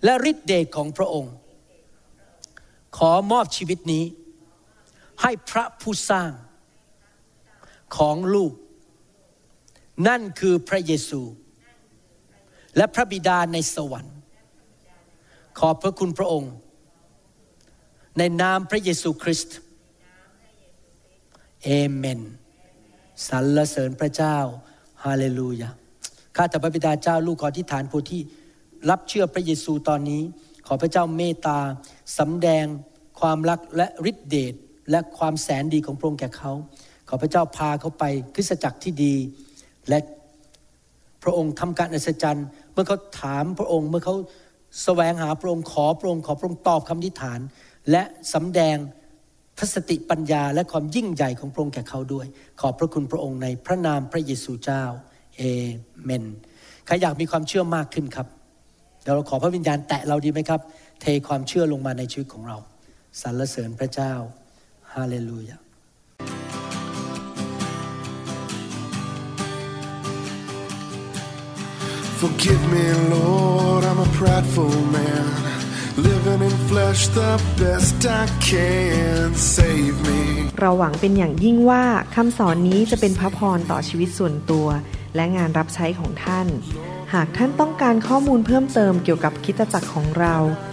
C: และฤทธิเดชของพระองค์ ขอมอบชีวิตนี้ ให้พระผู้สร้างของลูก นั่นคือพระเยซู และพระบิดาในสวรรค์ ขอบพระคุณพระองค์ ในนามพระเยซูคริสต์เอเมนสรรเสริญพระเจ้าฮาเลลูยาข้าแต่พระบิดาเจ้าลูกขอที่ฐานผู้ที่รับเชื่อพระเยซูตอนนี้ ขอพระเจ้าเมตตาสำแดงความรักและฤทธิเดช และความแสนดีของพระองค์แก่เขา ขอพระเจ้าพาเขาไปคริสตจักรที่ดี และพระองค์ทำการอัศจรรย์ เมื่อเขาถามพระองค์ เมื่อเขาแสวงหาพระองค์ขอพระองค์ขอพระองค์ตอบคำทิฐาน และสำแดงพระสติปัญญาและความยิ่งใหญ่ของพระองค์แก่เขาด้วย ขอบพระคุณพระองค์ในพระนามพระเยซูเจ้าเอเมนใครอยากมีความเชื่อมากขึ้นครับเดี๋ยวเราขอพระวิญญาณแตะเราดีไหมครับ เทความเชื่อลงมาในชีวิตของเราสรรเสริญพระเจ้า ฮาเลลูยา
B: Forgive me, Lord, I'm a prideful man. Living in flesh the best I can. Save me.
A: เราหวังเป็นอย่างยิ่งว่าคำสอนนี้จะเป็นพระพรต่อชีวิตส่วนตัว และงานรับใช้ของท่าน หากท่านต้องการข้อมูลเพิ่มเติมเกี่ยวกับคริดตจักรของเรา